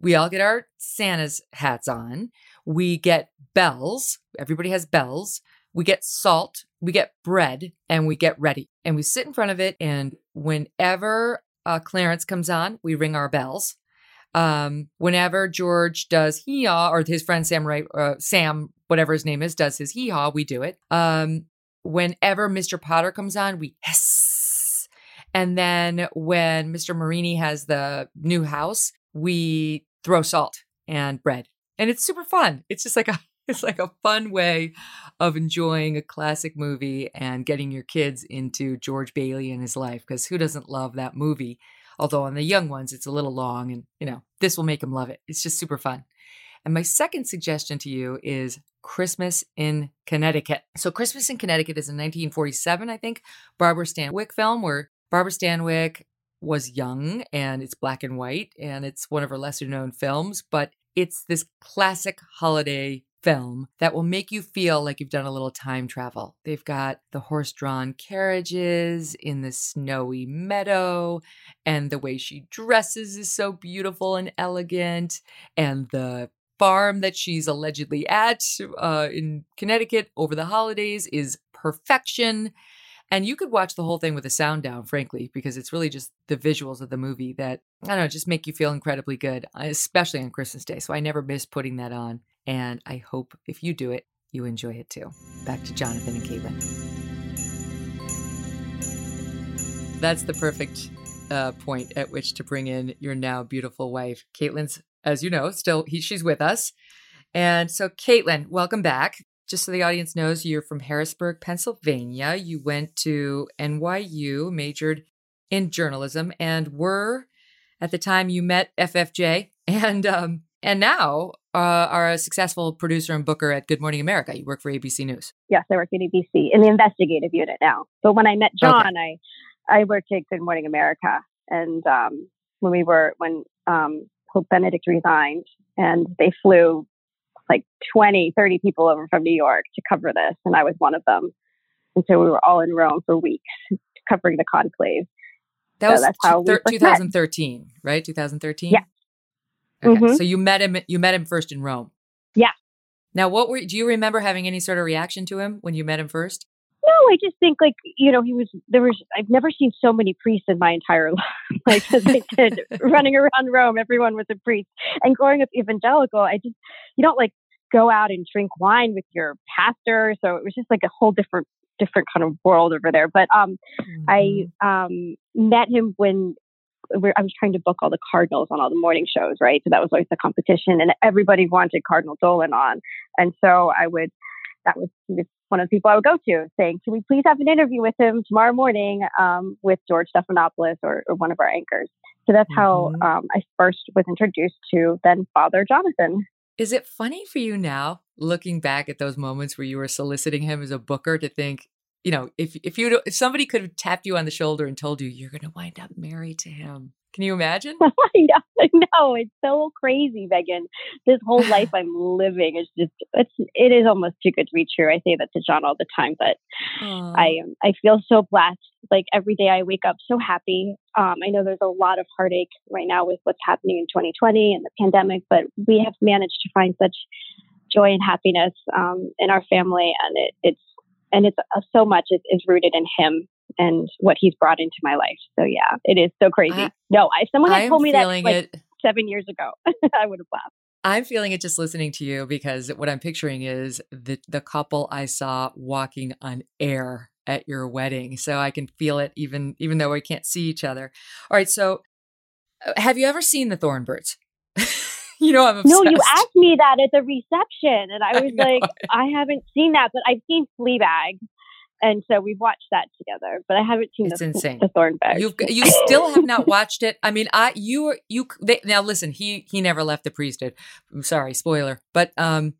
we all get our Santa's hats on. We get bells. Everybody has bells. We get salt. We get bread and we get ready. And we sit in front of it. And whenever uh, Clarence comes on, we ring our bells. Um, whenever George does hee haw, or his friend Sam, Ray, uh, Sam, whatever his name is, does his hee haw, we do it. Um, whenever Mr. Potter comes on, we hiss. And then when Mr. Martini has the new house, we throw salt and bread. And it's super fun. It's just like a it's like a fun way of enjoying a classic movie and getting your kids into George Bailey and his life because who doesn't love that movie? Although on the young ones it's a little long and you know, this will make them love it. It's just super fun. And my second suggestion to you is Christmas in Connecticut. So, Christmas in Connecticut is a 1947, I think, Barbara Stanwyck film where Barbara Stanwyck was young and it's black and white and it's one of her lesser known films, but it's this classic holiday film that will make you feel like you've done a little time travel. They've got the horse drawn carriages in the snowy meadow, and the way she dresses is so beautiful and elegant, and the farm that she's allegedly at uh, in Connecticut over the holidays is perfection. And you could watch the whole thing with the sound down, frankly, because it's really just the visuals of the movie that, I don't know, just make you feel incredibly good, especially on Christmas Day. So I never miss putting that on. And I hope if you do it, you enjoy it too. Back to Jonathan and Kaitlyn. That's the perfect uh, point at which to bring in your now beautiful wife. Kaitlyn's as you know, still he, she's with us. And so, Kaitlyn, welcome back. Just so the audience knows, you're from Harrisburg, Pennsylvania. You went to NYU, majored in journalism, and were at the time you met FFJ, and um, and now uh, are a successful producer and booker at Good Morning America. You work for ABC News. Yes, I work at ABC in the investigative unit now. But when I met John, okay. I I worked at Good Morning America, and um, when we were when um, Pope Benedict resigned and they flew like 20, 30 people over from New York to cover this. And I was one of them. And so we were all in Rome for weeks covering the conclave. That so was that's how thir- 2013, met. right? 2013? Yeah. Okay. Mm-hmm. So you met him you met him first in Rome. Yeah. Now what were do you remember having any sort of reaction to him when you met him first? No, I just think like you know he was there was I've never seen so many priests in my entire life like as running around Rome everyone was a priest and growing up evangelical I just you don't like go out and drink wine with your pastor so it was just like a whole different different kind of world over there but um mm-hmm. I um met him when I was trying to book all the Cardinals on all the morning shows, right? So that was always the competition, and everybody wanted Cardinal Dolan on, and so I would. That was one of the people I would go to saying, can we please have an interview with him tomorrow morning um, with George Stephanopoulos or, or, one of our anchors? So that's mm-hmm. how um, I first was introduced to then Father Jonathan. Is it funny for you now, looking back at those moments where you were soliciting him as a booker, to think, you know, if if you if somebody could have tapped you on the shoulder and told you you're going to wind up married to him, can you imagine? I know, I know. It's so crazy, Megyn. This whole life I'm living is just it's it is almost too good to be true. I say that to John all the time, but Aww. I am I feel so blessed. Like every day I wake up so happy. Um, I know there's a lot of heartache right now with what's happening in 2020 and the pandemic, but we have managed to find such joy and happiness um, in our family, and it, it's and it's uh, so much is, is rooted in him and what he's brought into my life. So yeah, it is so crazy. I, no, if someone had told me that like it, seven years ago, I would have laughed. I'm feeling it just listening to you because what I'm picturing is the the couple I saw walking on air at your wedding. So I can feel it even even though we can't see each other. All right, so uh, have you ever seen the Thornbirds? you know I'm obsessed. No, you asked me that at the reception and I was I like I haven't seen that, but I've seen Fleabag and so we've watched that together. But I haven't seen it's the, insane. the Thornbag. You you still have not watched it. I mean, I you you they, now listen. He he never left the priesthood. I'm sorry, spoiler. But um,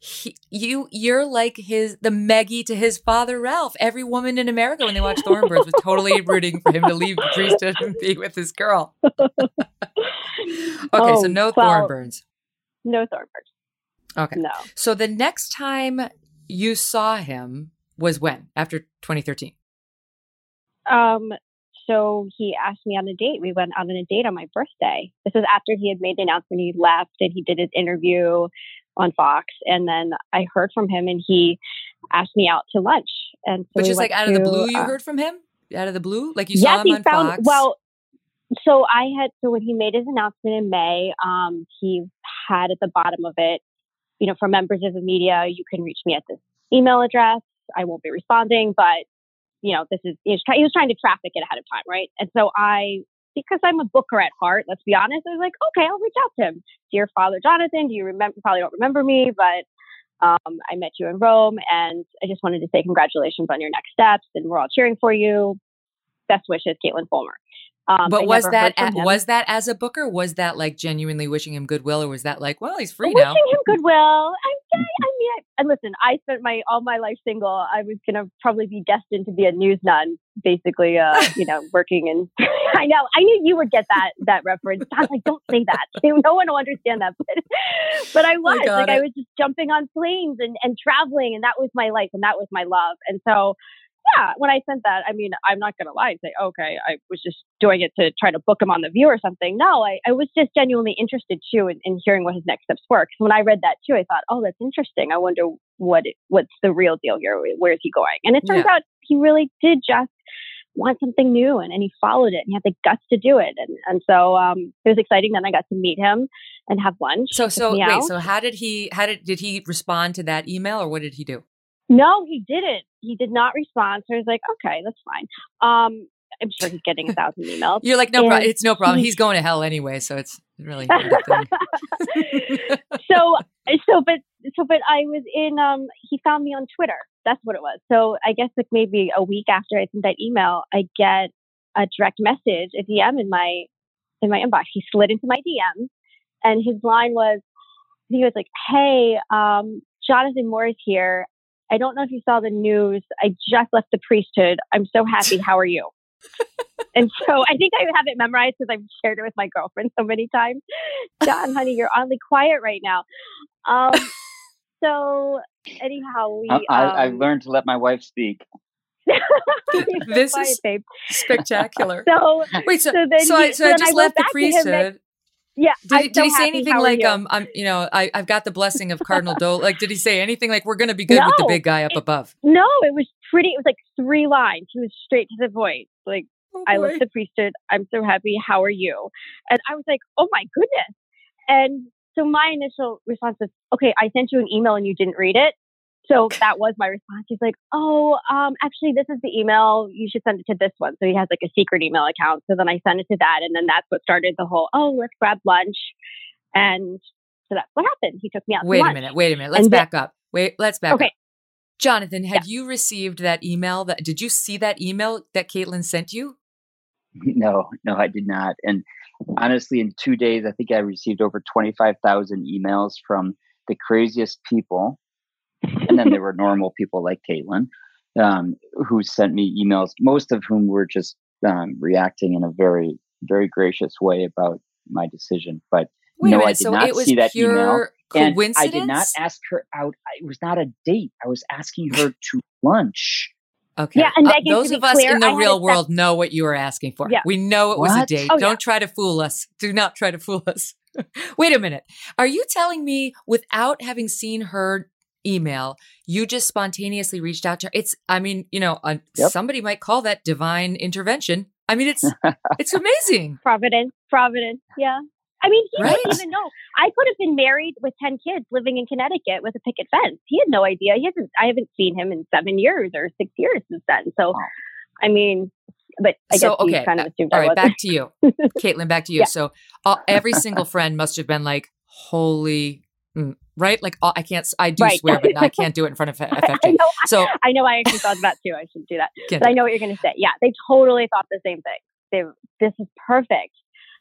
he, you you're like his the Meggie to his father Ralph. Every woman in America when they watch Thornbirds was totally rooting for him to leave the priesthood and be with his girl. okay, oh, so no well, Thornbirds. No Thornbirds. Okay. No. So the next time you saw him was when? After 2013 um so he asked me on a date. We went on a date on my birthday. This was after he had made the announcement he left and he did his interview on fox. And then i heard from him and he asked me out to lunch. And so but just like out of the blue you uh, heard from him? Out of the blue? Like you saw him on found, fox? well so i had so when he made his announcement in may um he had at the bottom of it you know for members of the media you can reach me at this email address I won't be responding, but you know, this is he was, try- he was trying to traffic it ahead of time, right? And so I because I'm a booker at heart, let's be honest, I was like, okay, I'll reach out to him. Dear Father Jonathan, do you remember? Probably don't remember me, but um, I met you in Rome, and I just wanted to say congratulations on your next steps, and we're all cheering for you. Best wishes, Kaitlyn Folmer. Um, but I was that at, was that as a booker? Was that like genuinely wishing him goodwill, or was that like, well, he's free wishing now? Wishing him goodwill. I, I mean, I, and listen, I spent my all my life single. I was gonna probably be destined to be a news nun, basically. Uh, you know, working in. I know. I knew you would get that that reference. Was like, don't say that. No one will understand that. But, but I was I like, it. I was just jumping on planes and and traveling, and that was my life, and that was my love. And so yeah, when I sent that, I mean, I'm not going to lie and say, okay, I was just doing it to try to book him on the view or something. No, I, I was just genuinely interested too in, in hearing what his next steps were. Because when I read that too, I thought, oh, that's interesting. I wonder what it, what's the real deal here. Where is he going? And it turns yeah. out he really did just want something new and, and he followed it and he had the guts to do it. And, and so um, it was exciting. Then I got to meet him and have lunch. So, so wait, out. so how did he, how did, did he respond to that email or what did he do? No, he didn't. He did not respond. So I was like, okay, that's fine. Um, I'm sure he's getting a thousand emails. You're like, no problem. It's no problem. He's going to hell anyway, so it's really. so, so, but, so, but I was in. Um, he found me on Twitter. That's what it was. So I guess like maybe a week after I sent that email, I get a direct message, a DM in my in my inbox. He slid into my DM, and his line was, he was like, "Hey, um, Jonathan Moore is here. I don't know if you saw the news. I just left the priesthood. I'm so happy. How are you? and so I think I have it memorized because I've shared it with my girlfriend so many times. John, honey, you're oddly quiet right now. Um, so anyhow, we. I, I, have um, learned to let my wife speak. this quiet, is babe. spectacular. So wait, so so, so, I, so I just left the priesthood. Yeah. Did, he, did he say anything like, um, I'm, you know, I, I've got the blessing of Cardinal Dole? Like, did he say anything like, we're going to be good no, with the big guy up it, above? No, it was pretty, it was like three lines. He was straight to the point. Like, oh I left the priesthood. I'm so happy. How are you? And I was like, oh my goodness. And so my initial response was, okay, I sent you an email and you didn't read it. So that was my response. He's like, "Oh, um, actually, this is the email. You should send it to this one." So he has like a secret email account. So then I sent it to that, and then that's what started the whole, "Oh, let's grab lunch," and so that's what happened. He took me out. Wait a minute. Wait a minute. Let's and back up. Wait. Let's back okay. up. Jonathan, had yeah. you received that email? That did you see that email that Kaitlyn sent you? No, no, I did not. And honestly, in two days, I think I received over twenty five thousand emails from the craziest people and then there were normal people like Kaitlyn um, who sent me emails, most of whom were just um, reacting in a very, very gracious way about my decision. But Wait no, I did so not see that email. And I did not ask her out. It was not a date. I was asking her to lunch. Okay. Yeah, and uh, those of us in the I real world know what you were asking for. Yeah. We know it what? was a date. Oh, Don't yeah. try to fool us. Do not try to fool us. Wait a minute. Are you telling me without having seen her email, you just spontaneously reached out to her. It's, I mean, you know, uh, yep. somebody might call that divine intervention. I mean, it's it's amazing. Providence, Providence, yeah. I mean, he right? didn't even know. I could have been married with ten kids, living in Connecticut with a picket fence. He had no idea. He hasn't. I haven't seen him in seven years or six years since then. So, I mean, but I so, guess okay. kind of assumed. All right, back to you, Kaitlyn. Back to you. Yeah. So, uh, every single friend must have been like, "Holy Mm, right? Like I can't, I do right. swear, but I can't do it in front of FFJ. I know, so I know I actually thought that too. I should do that. But I know what you're going to say. Yeah, they totally thought the same thing. They, this is perfect.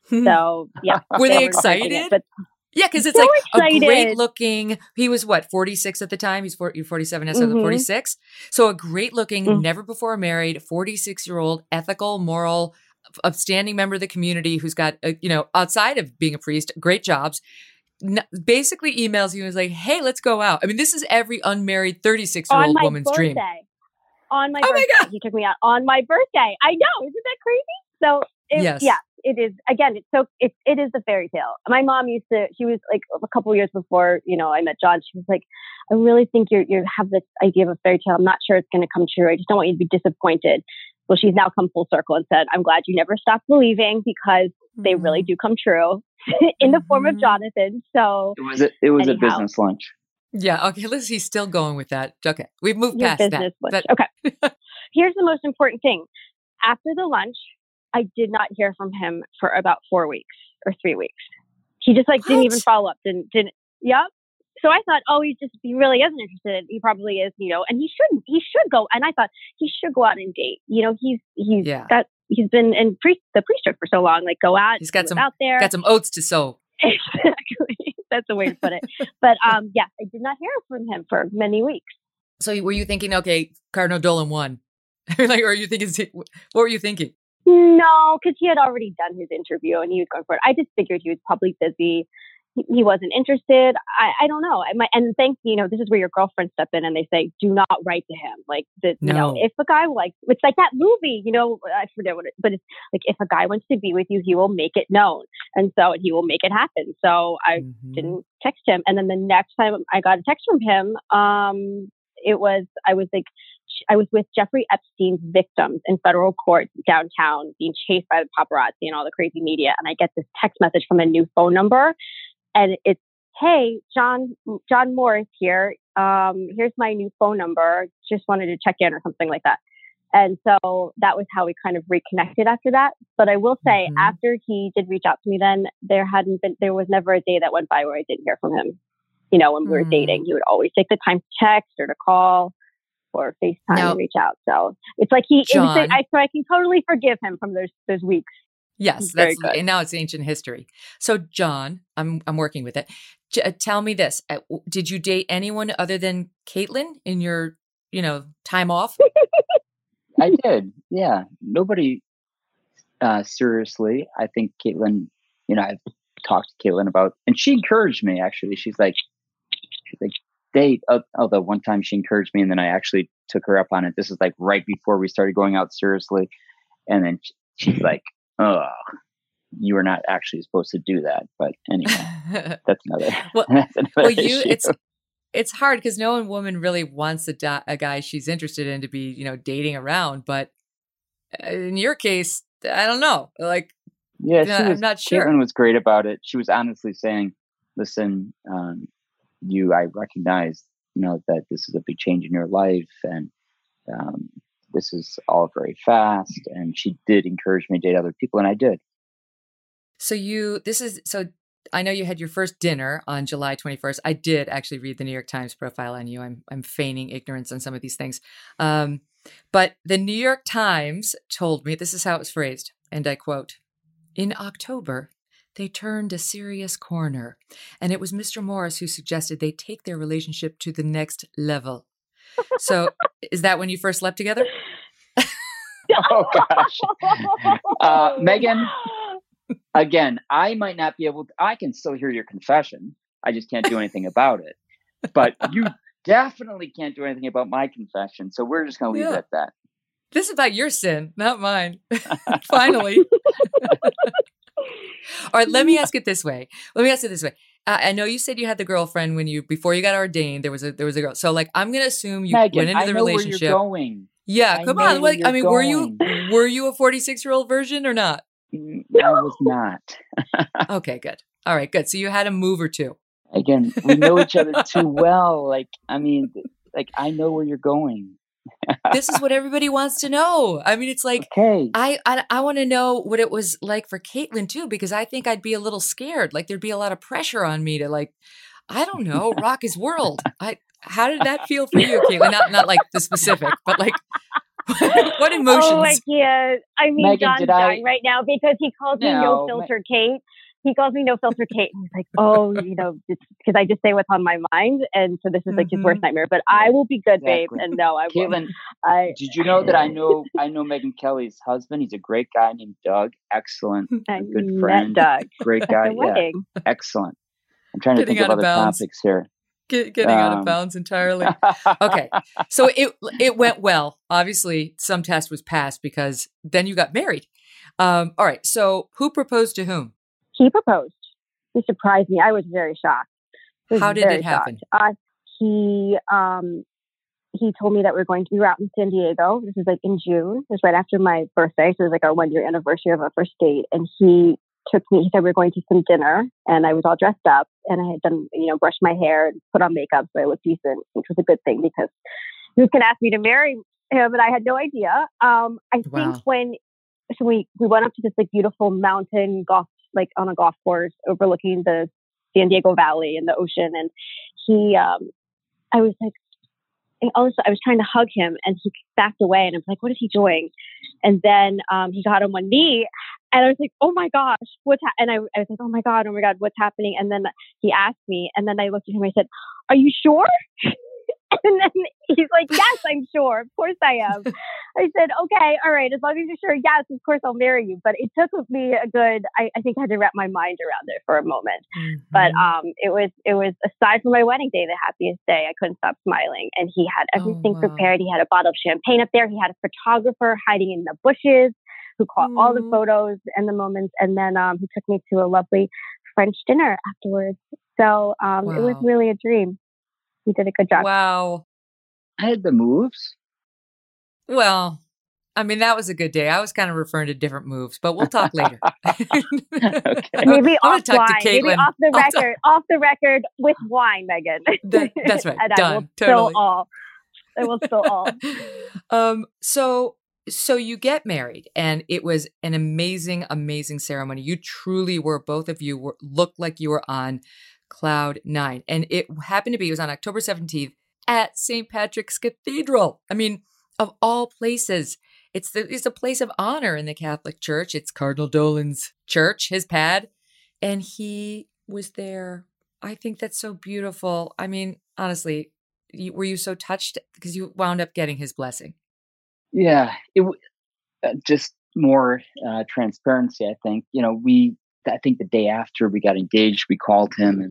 So yeah, were they, they excited? It, but yeah, because it's so like excited. a great looking. He was what 46 at the time. He's 40, 47 now, mm-hmm. 46. So a great looking, mm-hmm. never before married, 46 year old, ethical, moral, upstanding member of the community who's got uh, you know outside of being a priest, great jobs basically emails you and is like, "Hey, let's go out." I mean, this is every unmarried 36 year old woman's birthday. dream. On my oh birthday, my he took me out on my birthday. I know, isn't that crazy? So it, yes. yeah, it is. Again, it's so it it is a fairy tale. My mom used to. She was like a couple years before you know I met John. She was like, "I really think you you have this idea of a fairy tale. I'm not sure it's going to come true. I just don't want you to be disappointed." Well, she's now come full circle and said, "I'm glad you never stopped believing because they really mm-hmm. do come true." in the form of mm-hmm. Jonathan. So it was a, it was anyhow. a business lunch. Yeah. Okay. Liz, he's still going with that. Okay. We've moved Your past that. Lunch. But- okay. Here's the most important thing. After the lunch, I did not hear from him for about four weeks or three weeks. He just like what? didn't even follow up. Didn't didn't. Yep. So I thought, oh, he just he really isn't interested. He probably is, you know, and he shouldn't. he should go. And I thought he should go out and date. You know, he's he's yeah. got he's been in pre- the priesthood for so long. Like go out. He's got some out there. Got some oats to sow. exactly. That's the way to put it. but um, yeah, I did not hear from him for many weeks. So were you thinking, okay, Cardinal Dolan won? like, or are you thinking? What were you thinking? No, because he had already done his interview and he was going for it. I just figured he was probably busy he wasn't interested. I, I don't know. I might, and thank you know, this is where your girlfriend step in and they say, do not write to him. Like, the, no. you know, if a guy like, it's like that movie, you know, I forget what it, but it's like, if a guy wants to be with you, he will make it known. And so he will make it happen. So I mm-hmm. didn't text him. And then the next time I got a text from him, um, it was, I was like, I was with Jeffrey Epstein's victims in federal court downtown being chased by the paparazzi and all the crazy media. And I get this text message from a new phone number and it's hey john john morris here. Um, here's my new phone number. Just wanted to check in or something like that. And so that was how we kind of reconnected after that. But i will say mm-hmm. after he did reach out to me then there hadn't been there was never a day that went by where i didn't hear from him. You know when we were mm-hmm. dating he would always take the time to text or to call or FaceTime and reach out. So it's like he, John, I, so I can totally forgive him from those those weeks Yes, that's and now it's ancient history. So, John, I'm I'm working with it. J- uh, tell me this: uh, Did you date anyone other than Kaitlyn in your, you know, time off? I did. Yeah, nobody uh, seriously. I think Kaitlyn. You know, I've talked to Kaitlyn about, and she encouraged me. Actually, she's like, she's like, date. Although one time she encouraged me, and then I actually took her up on it. This is like right before we started going out seriously, and then she's like oh, you were not actually supposed to do that. But anyway, that's another. well, that's another well you issue. it's it's hard because no one woman really wants a, di- a guy she's interested in to be you know dating around. But uh, in your case, I don't know. Like, yeah, was, I'm not sure. Kaitlyn was great about it. She was honestly saying, "Listen, um, you, I recognize, you know, that this is a big change in your life, and um, this is all very fast. And she did encourage me to date other people, and I did. So you, this is so. I know you had your first dinner on July 21st. I did actually read the New York Times profile on you. I'm I'm feigning ignorance on some of these things. Um, but the New York Times told me this is how it was phrased, and I quote: "In October, they turned a serious corner, and it was Mr. Morris who suggested they take their relationship to the next level so is that when you first slept together? oh gosh. Uh, Megyn, again, I might not be able to, I can still hear your confession. I just can't do anything about it. But you definitely can't do anything about my confession. So we're just going to leave yeah. it at that. This is about your sin, not mine. Finally. All right, let me ask it this way. Let me ask it this way. I know you said you had the girlfriend when you before you got ordained. There was a there was a girl. So like I'm gonna assume you Megyn, went into I the relationship. Going. Yeah, I come on. Like, I mean, going. were you were you a 46 year old version or not? Mm, I was not. okay, good. All right, good. So you had a move or two. Again, we know each other too well. Like, I mean, like I know where you're going this is what everybody wants to know. I mean, it's like okay. I I, I want to know what it was like for Kaitlyn too, because I think I'd be a little scared. Like there'd be a lot of pressure on me to like, I don't know, rock his world. I how did that feel for you, Kaitlyn? Not not like the specific, but like what oh, emotions? Oh my god! I mean, Megyn, John's dying I... right now because he calls no, me no filter Kate he calls me no filter Kate. And he's like, oh, you know, because I just say what's on my mind, and so this is like mm-hmm. his worst mm-hmm. nightmare. But I will be good, exactly. babe. And no, I Kaitlyn, I, did you know that I know I know Megyn Kelly's husband? He's a great guy named Doug. Excellent, good friend. Doug, great guy. yeah, excellent. I'm trying to Getting think of other bounds. topics here. Get, getting um, out of um, bounds entirely. okay, so it it went well. Obviously, some test was passed because then you got married. Um, all right. So who proposed to whom? He proposed. He surprised me. I was very shocked. Was How did it happen? Uh, he um, he told me that we are going to be out in San Diego. This is like in June. It was right after my birthday, so it was like our one year anniversary of our first date. And he took me. He said we are going to some dinner, and I was all dressed up, and I had done you know brushed my hair and put on makeup, so I looked decent, which was a good thing because he was going to ask me to marry him, and I had no idea. Um, I wow. think when so we we went up to this like beautiful mountain golf like on a golf course overlooking the San Diego Valley and the ocean. And he, um, I was like, and also I was trying to hug him and he backed away and I was like, what is he doing? And then um, he got on one knee and I was like, oh my gosh, what's ha-? and I, I was like, oh my God, oh my God, what's happening? And then he asked me and then I looked at him, I said, are you sure? And then he's like, Yes, I'm sure. Of course I am. I said, Okay, all right. As long as you're sure, yes, of course I'll marry you. But it took with me a good, I, I think I had to wrap my mind around it for a moment. Mm-hmm. But um, it was, it was, aside from my wedding day, the happiest day. I couldn't stop smiling. And he had oh, everything oh, wow. prepared. He had a bottle of champagne up there. He had a photographer hiding in the bushes who caught mm. all the mm. photos and the moments. And then um, he took me to a lovely French dinner afterwards. So um, wow. it was really a dream. He did a good job. Wow. I had the moves. Well, I mean, that was a good day. I was kind of referring to different moves, but we'll talk later. okay. Maybe off wine. Maybe off the record. Off the record with wine, Megyn. That, that's right. and Done. I will totally. spill all. I will spill all. um. So, so you get married, and it was an amazing, amazing ceremony. You truly were. Both of you were looked like you were on cloud nine, and it happened to be. It was on October seventeenth at St. Patrick's Cathedral. I mean, of all places, it's the it's a place of honor in the Catholic Church. It's Cardinal Dolan's church, his pad, and he was there. I think that's so beautiful. I mean, honestly, you, were you so touched because you wound up getting his blessing? Yeah, it uh, just more uh, transparency. I think you know we. I think the day after we got engaged, we called him and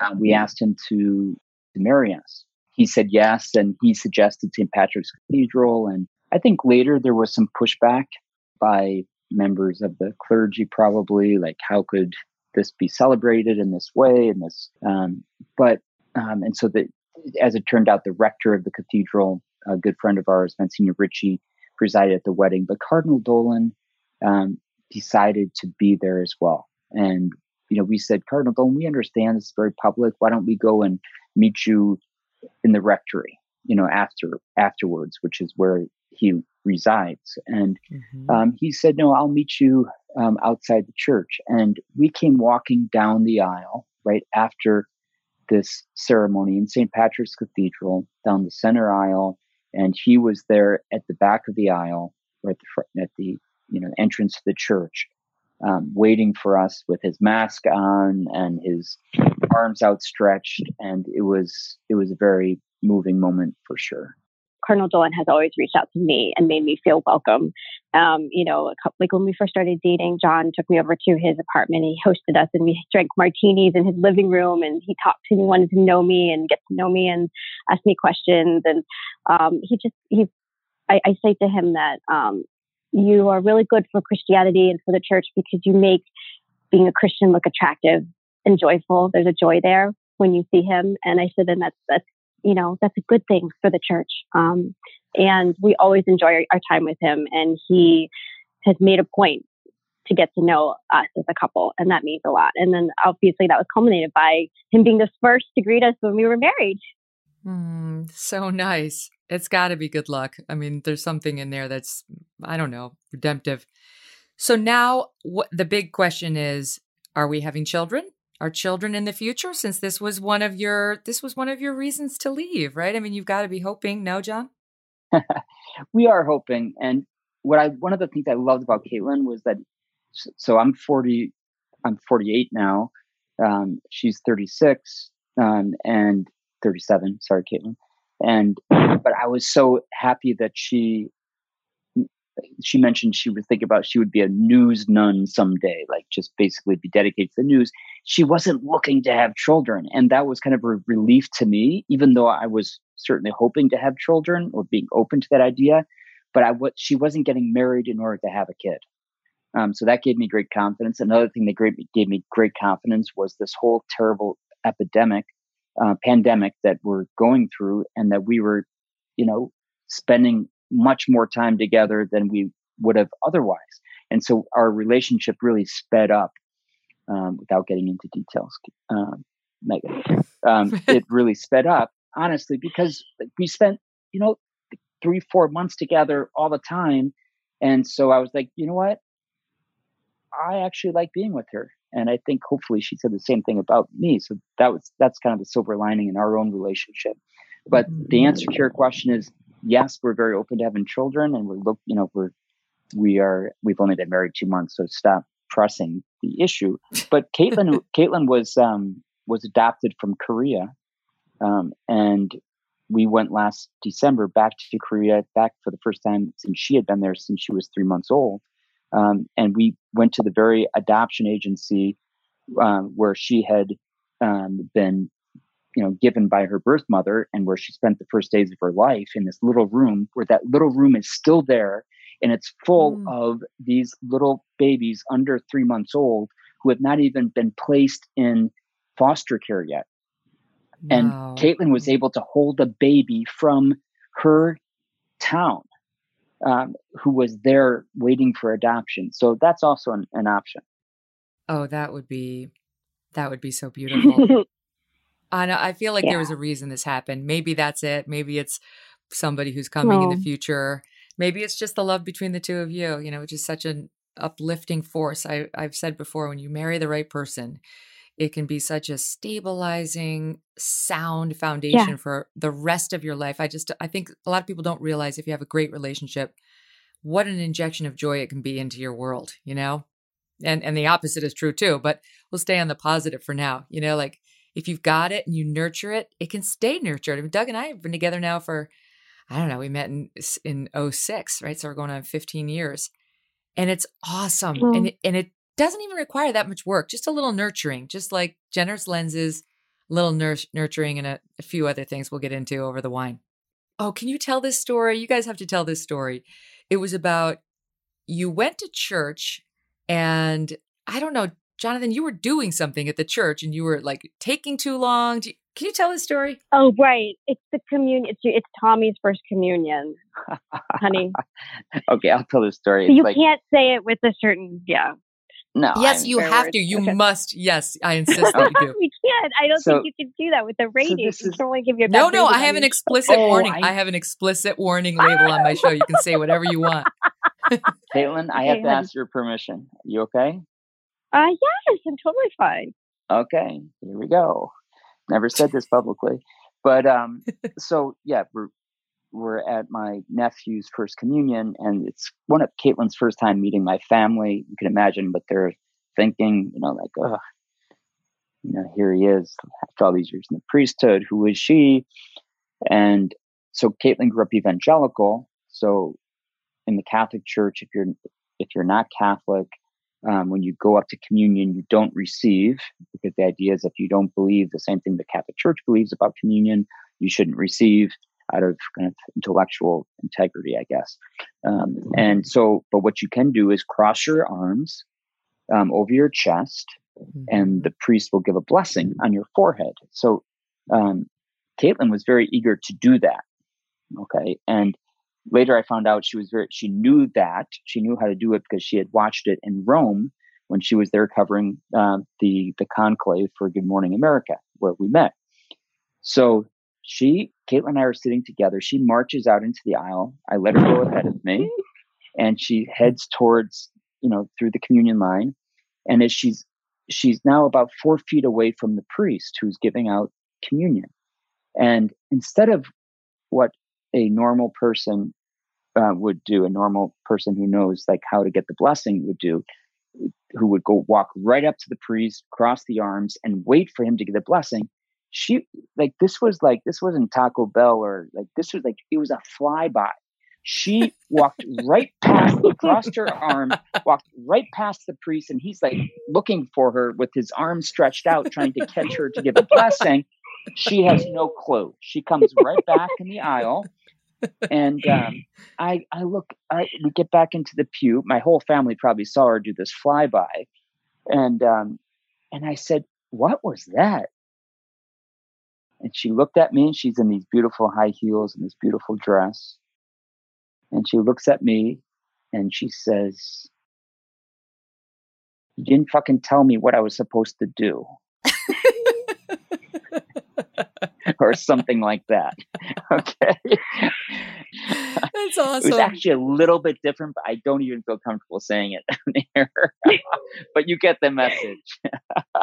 uh, we asked him to to marry us he said yes, and he suggested St. Patrick's Cathedral. And I think later there was some pushback by members of the clergy, probably like how could this be celebrated in this way and this um, but um, and so that as it turned out the rector of the cathedral a good friend of ours monsignor ritchie presided at the wedding but cardinal dolan um, decided to be there as well and you know we said cardinal dolan we understand this is very public why don't we go and meet you in the rectory, you know, after afterwards, which is where he resides. And mm-hmm. um, he said, "No, I'll meet you um, outside the church." And we came walking down the aisle right after this ceremony in St. Patrick's Cathedral, down the center aisle, and he was there at the back of the aisle, right at the front, at the you know entrance to the church. Um, waiting for us with his mask on and his arms outstretched, and it was it was a very moving moment for sure. Cardinal Dolan has always reached out to me and made me feel welcome. Um, you know, couple, like when we first started dating, John took me over to his apartment. He hosted us, and we drank martinis in his living room. And he talked to me, wanted to know me and get to know me, and ask me questions. And um, he just he, I, I, say to him that um, you are really good for Christianity and for the church because you make being a Christian look attractive and joyful. There's a joy there when you see him. And I said, and that's, that's, you know, that's a good thing for the church. Um, and we always enjoy our, time with him. And he has made a point to get to know us as a couple. And that means a lot. And then obviously that was culminated by him being the first to greet us when we were married. Mm, so nice. It's got to be good luck. I mean, there's something in there that's, I don't know, redemptive. So now the big question is, are we having children? our children in the future since this was one of your this was one of your reasons to leave right i mean you've got to be hoping no john we are hoping and what i one of the things i loved about kaitlyn was that so i'm 40 i'm 48 now um, she's 36 um, and 37 sorry kaitlyn and but i was so happy that she she mentioned she would think about she would be a news nun someday, like just basically be dedicated to the news. She wasn't looking to have children, and that was kind of a relief to me, even though I was certainly hoping to have children or being open to that idea. But I was she wasn't getting married in order to have a kid. Um, so that gave me great confidence. Another thing that great, gave me great confidence was this whole terrible epidemic, uh, pandemic that we're going through, and that we were, you know, spending much more time together than we would have otherwise. And so our relationship really sped up um, without getting into details, um, Megyn. Um, it really sped up, honestly, because we spent, you know, three, four months together all the time. And so I was like, you know what? I actually like being with her. And I think hopefully she said the same thing about me. So that was that's kind of the silver lining in our own relationship. But the answer to your question is yes, we're very open to having children and we're look, you know, we're we are we've only been married two months, so stop pressing the issue. But Kaitlyn Kaitlyn was um was adopted from Korea. Um, and we went last December back to Korea, back for the first time since she had been there since she was three months old. Um, and we went to the very adoption agency um, where she had um, been, you know, given by her birth mother, and where she spent the first days of her life in this little room. Where that little room is still there, and it's full mm. of these little babies under three months old who have not even been placed in foster care yet. And wow. Kaitlyn was able to hold a baby from her town um, who was there waiting for adoption. So that's also an, an option. Oh, that would be that would be so beautiful. I know. I feel like yeah. there was a reason this happened. Maybe that's it. Maybe it's somebody who's coming in the future. Maybe it's just the love between the two of you. You know, which is such an uplifting force. I, I've said before, when you marry the right person, it can be such a stabilizing, sound foundation yeah. for the rest of your life. I just, I think a lot of people don't realize if you have a great relationship, what an injection of joy it can be into your world, you know? And, and the opposite is true too, but we'll stay on the positive for now. You know, like if you've got it and you nurture it, it can stay nurtured. I mean, Doug and I have been together now for, I don't know, we met in, in 06, right? So we're going on 15 years and it's awesome. Mm. And, it, and it doesn't even require that much work, just a little nurturing, just like generous lenses, little nur- nurturing, and a, a few other things we'll get into over the wine. Oh, can you tell this story? You guys have to tell this story. It was about you went to church and I don't know, Jonathan, you were doing something at the church and you were like taking too long. You, can you tell this story? Oh, right. It's the communion. It's, it's Tommy's first communion, honey. okay, I'll tell the story. So you like, can't say it with a certain, yeah. No. Yes, I'm you have to. You okay. must. Yes, I insist that you do. we can't. I don't so, think you can do that with the rating. So you can only give your no, no. I have an explicit oh, warning. I... I... have an explicit warning label on my show. You can say whatever you want. Kaitlyn, I have to ask your permission. You okay? Uh, yes, I'm totally fine. Okay, here we go. Never said this publicly, but um, so yeah, we're we're at my nephew's first communion, and it's one of Kaitlyn's first time meeting my family. You can imagine what they're thinking, you know, like, oh, you know, here he is after all these years in the priesthood. Who is she? And so Kaitlyn grew up evangelical. So in the Catholic Church, if you're if you're not Catholic, um, when you go up to communion, you don't receive because the idea is if you don't believe the same thing the Catholic Church believes about communion, you shouldn't receive out of kind of intellectual integrity, I guess. Um, and so, but what you can do is cross your arms um, over your chest, mm-hmm. and the priest will give a blessing on your forehead. So, um, Kaitlyn was very eager to do that. Okay, and later I found out she was very she knew that she knew how to do it because she had watched it in Rome when she was there covering uh, the the conclave for Good Morning America, where we met. So she, Kaitlyn and I are sitting together. She marches out into the aisle. I let her go ahead of me, and she heads towards, you know, through the communion line. And as she's she's now about four feet away from the priest who's giving out communion. And instead of what a normal person uh, would do, a normal person who knows like how to get the blessing would do, who would go walk right up to the priest, cross the arms, and wait for him to get the blessing she like this was like this wasn't Taco Bell or like this was like it was a flyby. She walked right past, crossed her arm, walked right past the priest, and he's like looking for her with his arm stretched out, trying to catch her to give a blessing. She has no clue. She comes right back in the aisle, and um, I, I look. I, we get back into the pew. My whole family probably saw her do this flyby, and um, and I said, "What was that?" And she looked at me and she's in these beautiful high heels and this beautiful dress. And she looks at me and she says, You didn't fucking tell me what I was supposed to do. or something like that. Okay. That's awesome. It was actually a little bit different, but I don't even feel comfortable saying it here. but you get the message.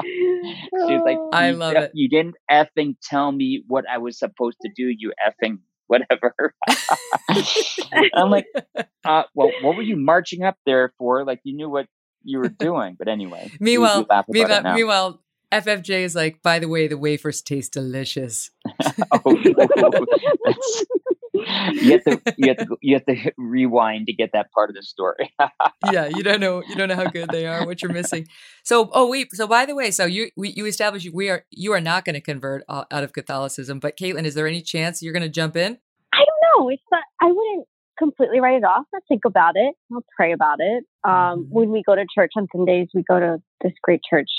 she was like, I love it. You didn't effing tell me what I was supposed to do, you effing whatever. I'm like, uh, well, what were you marching up there for? Like you knew what you were doing. But anyway. meanwhile, meanwhile, meanwhile, FFJ is like, by the way, the wafers taste delicious. oh, you have to you have to you have to rewind to get that part of the story. yeah, you don't know you don't know how good they are, what you're missing. So, oh wait, so by the way, so you we, you established we are you are not going to convert out of Catholicism, but Kaitlyn, is there any chance you're going to jump in? I don't know. It's not. I wouldn't completely write it off. I'll think about it. I'll pray about it. Um, mm-hmm. When we go to church on Sundays, we go to this great church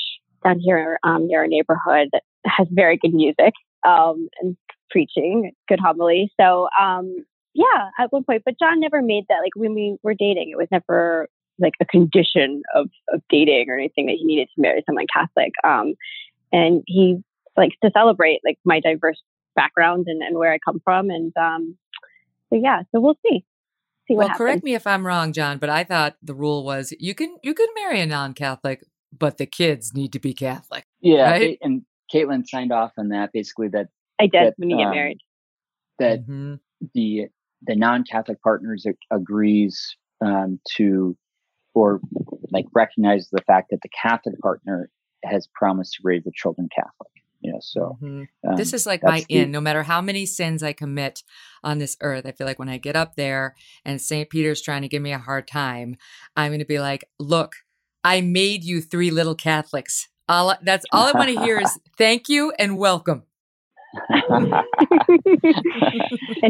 down here um, near our neighborhood that has very good music um, and preaching, good homily. So, um, yeah, at one point, but John never made that. Like when we were dating, it was never like a condition of, of dating or anything that he needed to marry someone Catholic. Um, and he likes to celebrate like my diverse background and, and where I come from. And um, so yeah, so we'll see. see well, happens. correct me if I'm wrong, John, but I thought the rule was you can you can marry a non-Catholic, but the kids need to be Catholic. Yeah, right? and Kaitlyn signed off on that. Basically, that I did that, when you um, get married. That mm-hmm. the the non-Catholic partners agrees um, to or like recognize the fact that the Catholic partner has promised to raise the children Catholic. You know, so mm-hmm. um, this is like my the, in. No matter how many sins I commit on this earth, I feel like when I get up there and St. Peter's trying to give me a hard time, I'm going to be like, "Look, I made you three little Catholics. All that's all I want to hear is thank you and welcome." and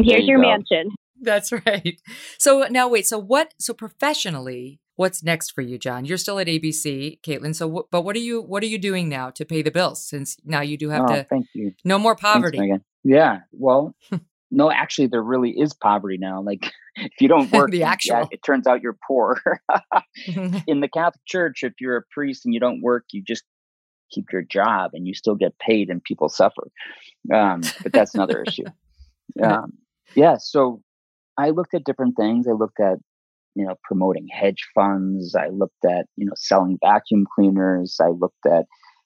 here's you your go. mansion. That's right. So now wait, so what so professionally, what's next for you, John? You're still at ABC, Kaitlyn. So but what are you what are you doing now to pay the bills since now you do have oh, to thank you. No more poverty. Thanks, yeah. Well, no, actually there really is poverty now. Like if you don't work the actual yeah, it turns out you're poor. In the Catholic Church, if you're a priest and you don't work, you just keep your job and you still get paid and people suffer. Um, but that's another issue. Um, yeah. So I looked at different things. I looked at, you know, promoting hedge funds. I looked at, you know, selling vacuum cleaners. I looked at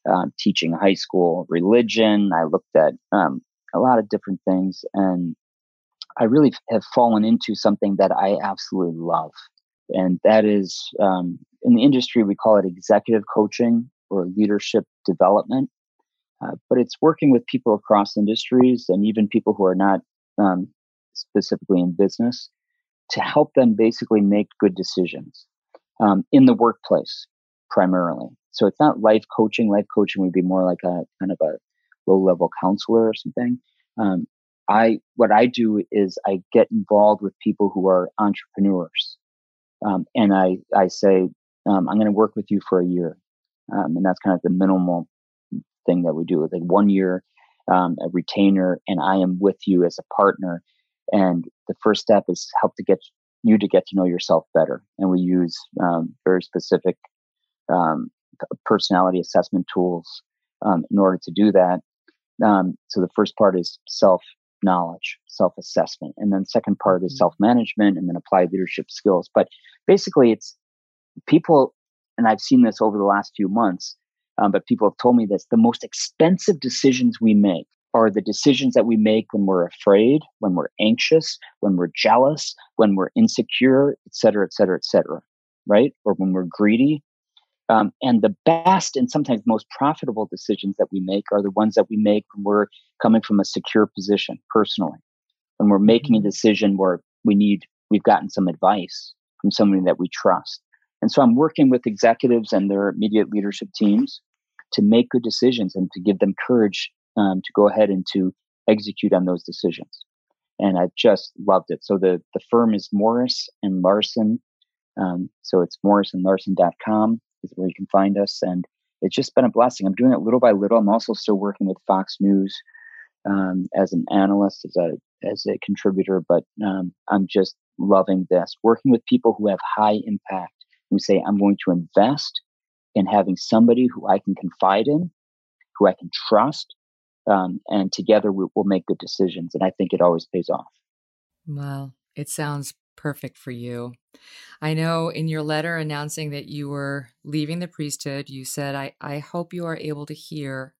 um, teaching high school religion. I looked at um, a lot of different things. And I really have fallen into something that I absolutely love. And that is um, in the industry, we call it executive coaching or leadership development. Uh, but it's working with people across industries and even people who are not um, specifically in business to help them basically make good decisions um, in the workplace primarily. So it's not life coaching. Life coaching would be more like a kind of a low level counselor or something. Um, I what I do is I get involved with people who are entrepreneurs, um, and I I say um, I'm going to work with you for a year, um, and that's kind of the minimal thing that we do. Like one year, um, a retainer, and I am with you as a partner. And the first step is help to get you to get to know yourself better. And we use um, very specific um, personality assessment tools um, in order to do that. Um, so the first part is self knowledge, self assessment, and then second part is mm-hmm. self management, and then applied leadership skills. But basically, it's people, and I've seen this over the last few months um, but people have told me this the most expensive decisions we make are the decisions that we make when we're afraid, when we're anxious, when we're jealous, when we're insecure, et cetera, et cetera, et cetera, right? Or when we're greedy. Um, and the best and sometimes most profitable decisions that we make are the ones that we make when we're coming from a secure position personally. When we're making a mm-hmm. decision where we need, we've gotten some advice from somebody that we trust. And so I'm working with executives and their immediate leadership teams to make good decisions and to give them courage um, to go ahead and to execute on those decisions. And I just loved it. So the, the firm is Morris and Larson. Um, so it's morrisandlarson.com is where you can find us. And it's just been a blessing. I'm doing it little by little. I'm also still working with Fox News um, as an analyst, as a as a contributor, but um, I'm just loving this. Working with people who have high impact, who say, I'm going to invest in having somebody who I can confide in, who I can trust, um, and together we, will make good decisions. And I think it always pays off. Well, it sounds perfect for you. I know in your letter announcing that you were leaving the priesthood, you said, I, I hope you are able to hear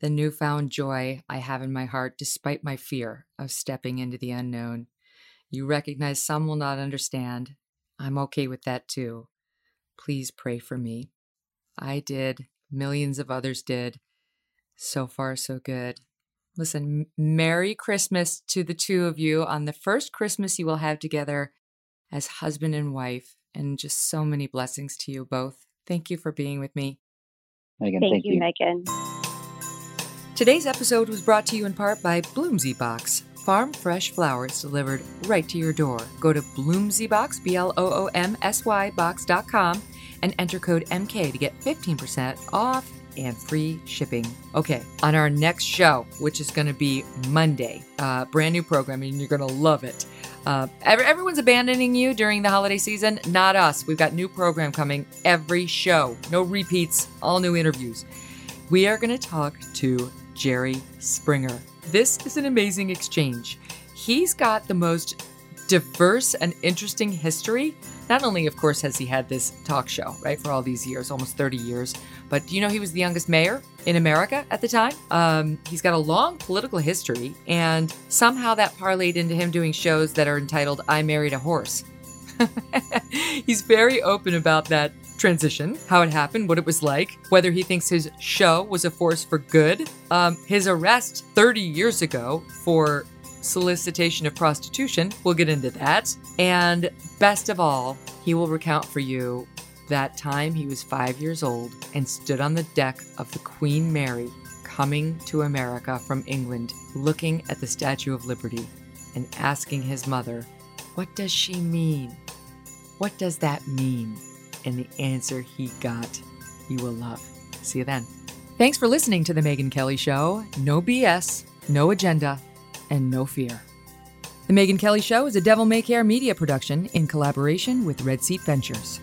the newfound joy I have in my heart despite my fear of stepping into the unknown. You recognize some will not understand. I'm okay with that too. Please pray for me. I did. Millions of others did. So far, so good. Listen, Merry Christmas to the two of you on the first Christmas you will have together as husband and wife, and just so many blessings to you both. Thank you for being with me. Megyn, thank, thank you, you, Megyn. Today's episode was brought to you in part by Bloomsy Box, farm fresh flowers delivered right to your door. Go to Bloomsy B L O O M S Y box.com and enter code MK to get 15% off and free shipping. Okay, on our next show, which is going to be Monday, uh, brand new programming, you're going to love it. Uh, every, everyone's abandoning you during the holiday season. Not us. We've got new program coming every show. No repeats, all new interviews. We are going to talk to Jerry Springer. This is an amazing exchange. He's got the most diverse and interesting history. Not only, of course, has he had this talk show, right, for all these years, almost 30 years, but do you know he was the youngest mayor in America at the time? Um, he's got a long political history, and somehow that parlayed into him doing shows that are entitled I Married a Horse. he's very open about that transition, how it happened, what it was like, whether he thinks his show was a force for good, um, his arrest 30 years ago for solicitation of prostitution. We'll get into that. And best of all, he will recount for you that time he was five years old and stood on the deck of the Queen Mary coming to America from England, looking at the Statue of Liberty and asking his mother, What does she mean? What does that mean? And the answer he got, you will love. See you then. Thanks for listening to The Megyn Kelly Show. No BS, no agenda, and no fear. The Megyn Kelly Show is a Devil May Care media production in collaboration with Red Seat Ventures.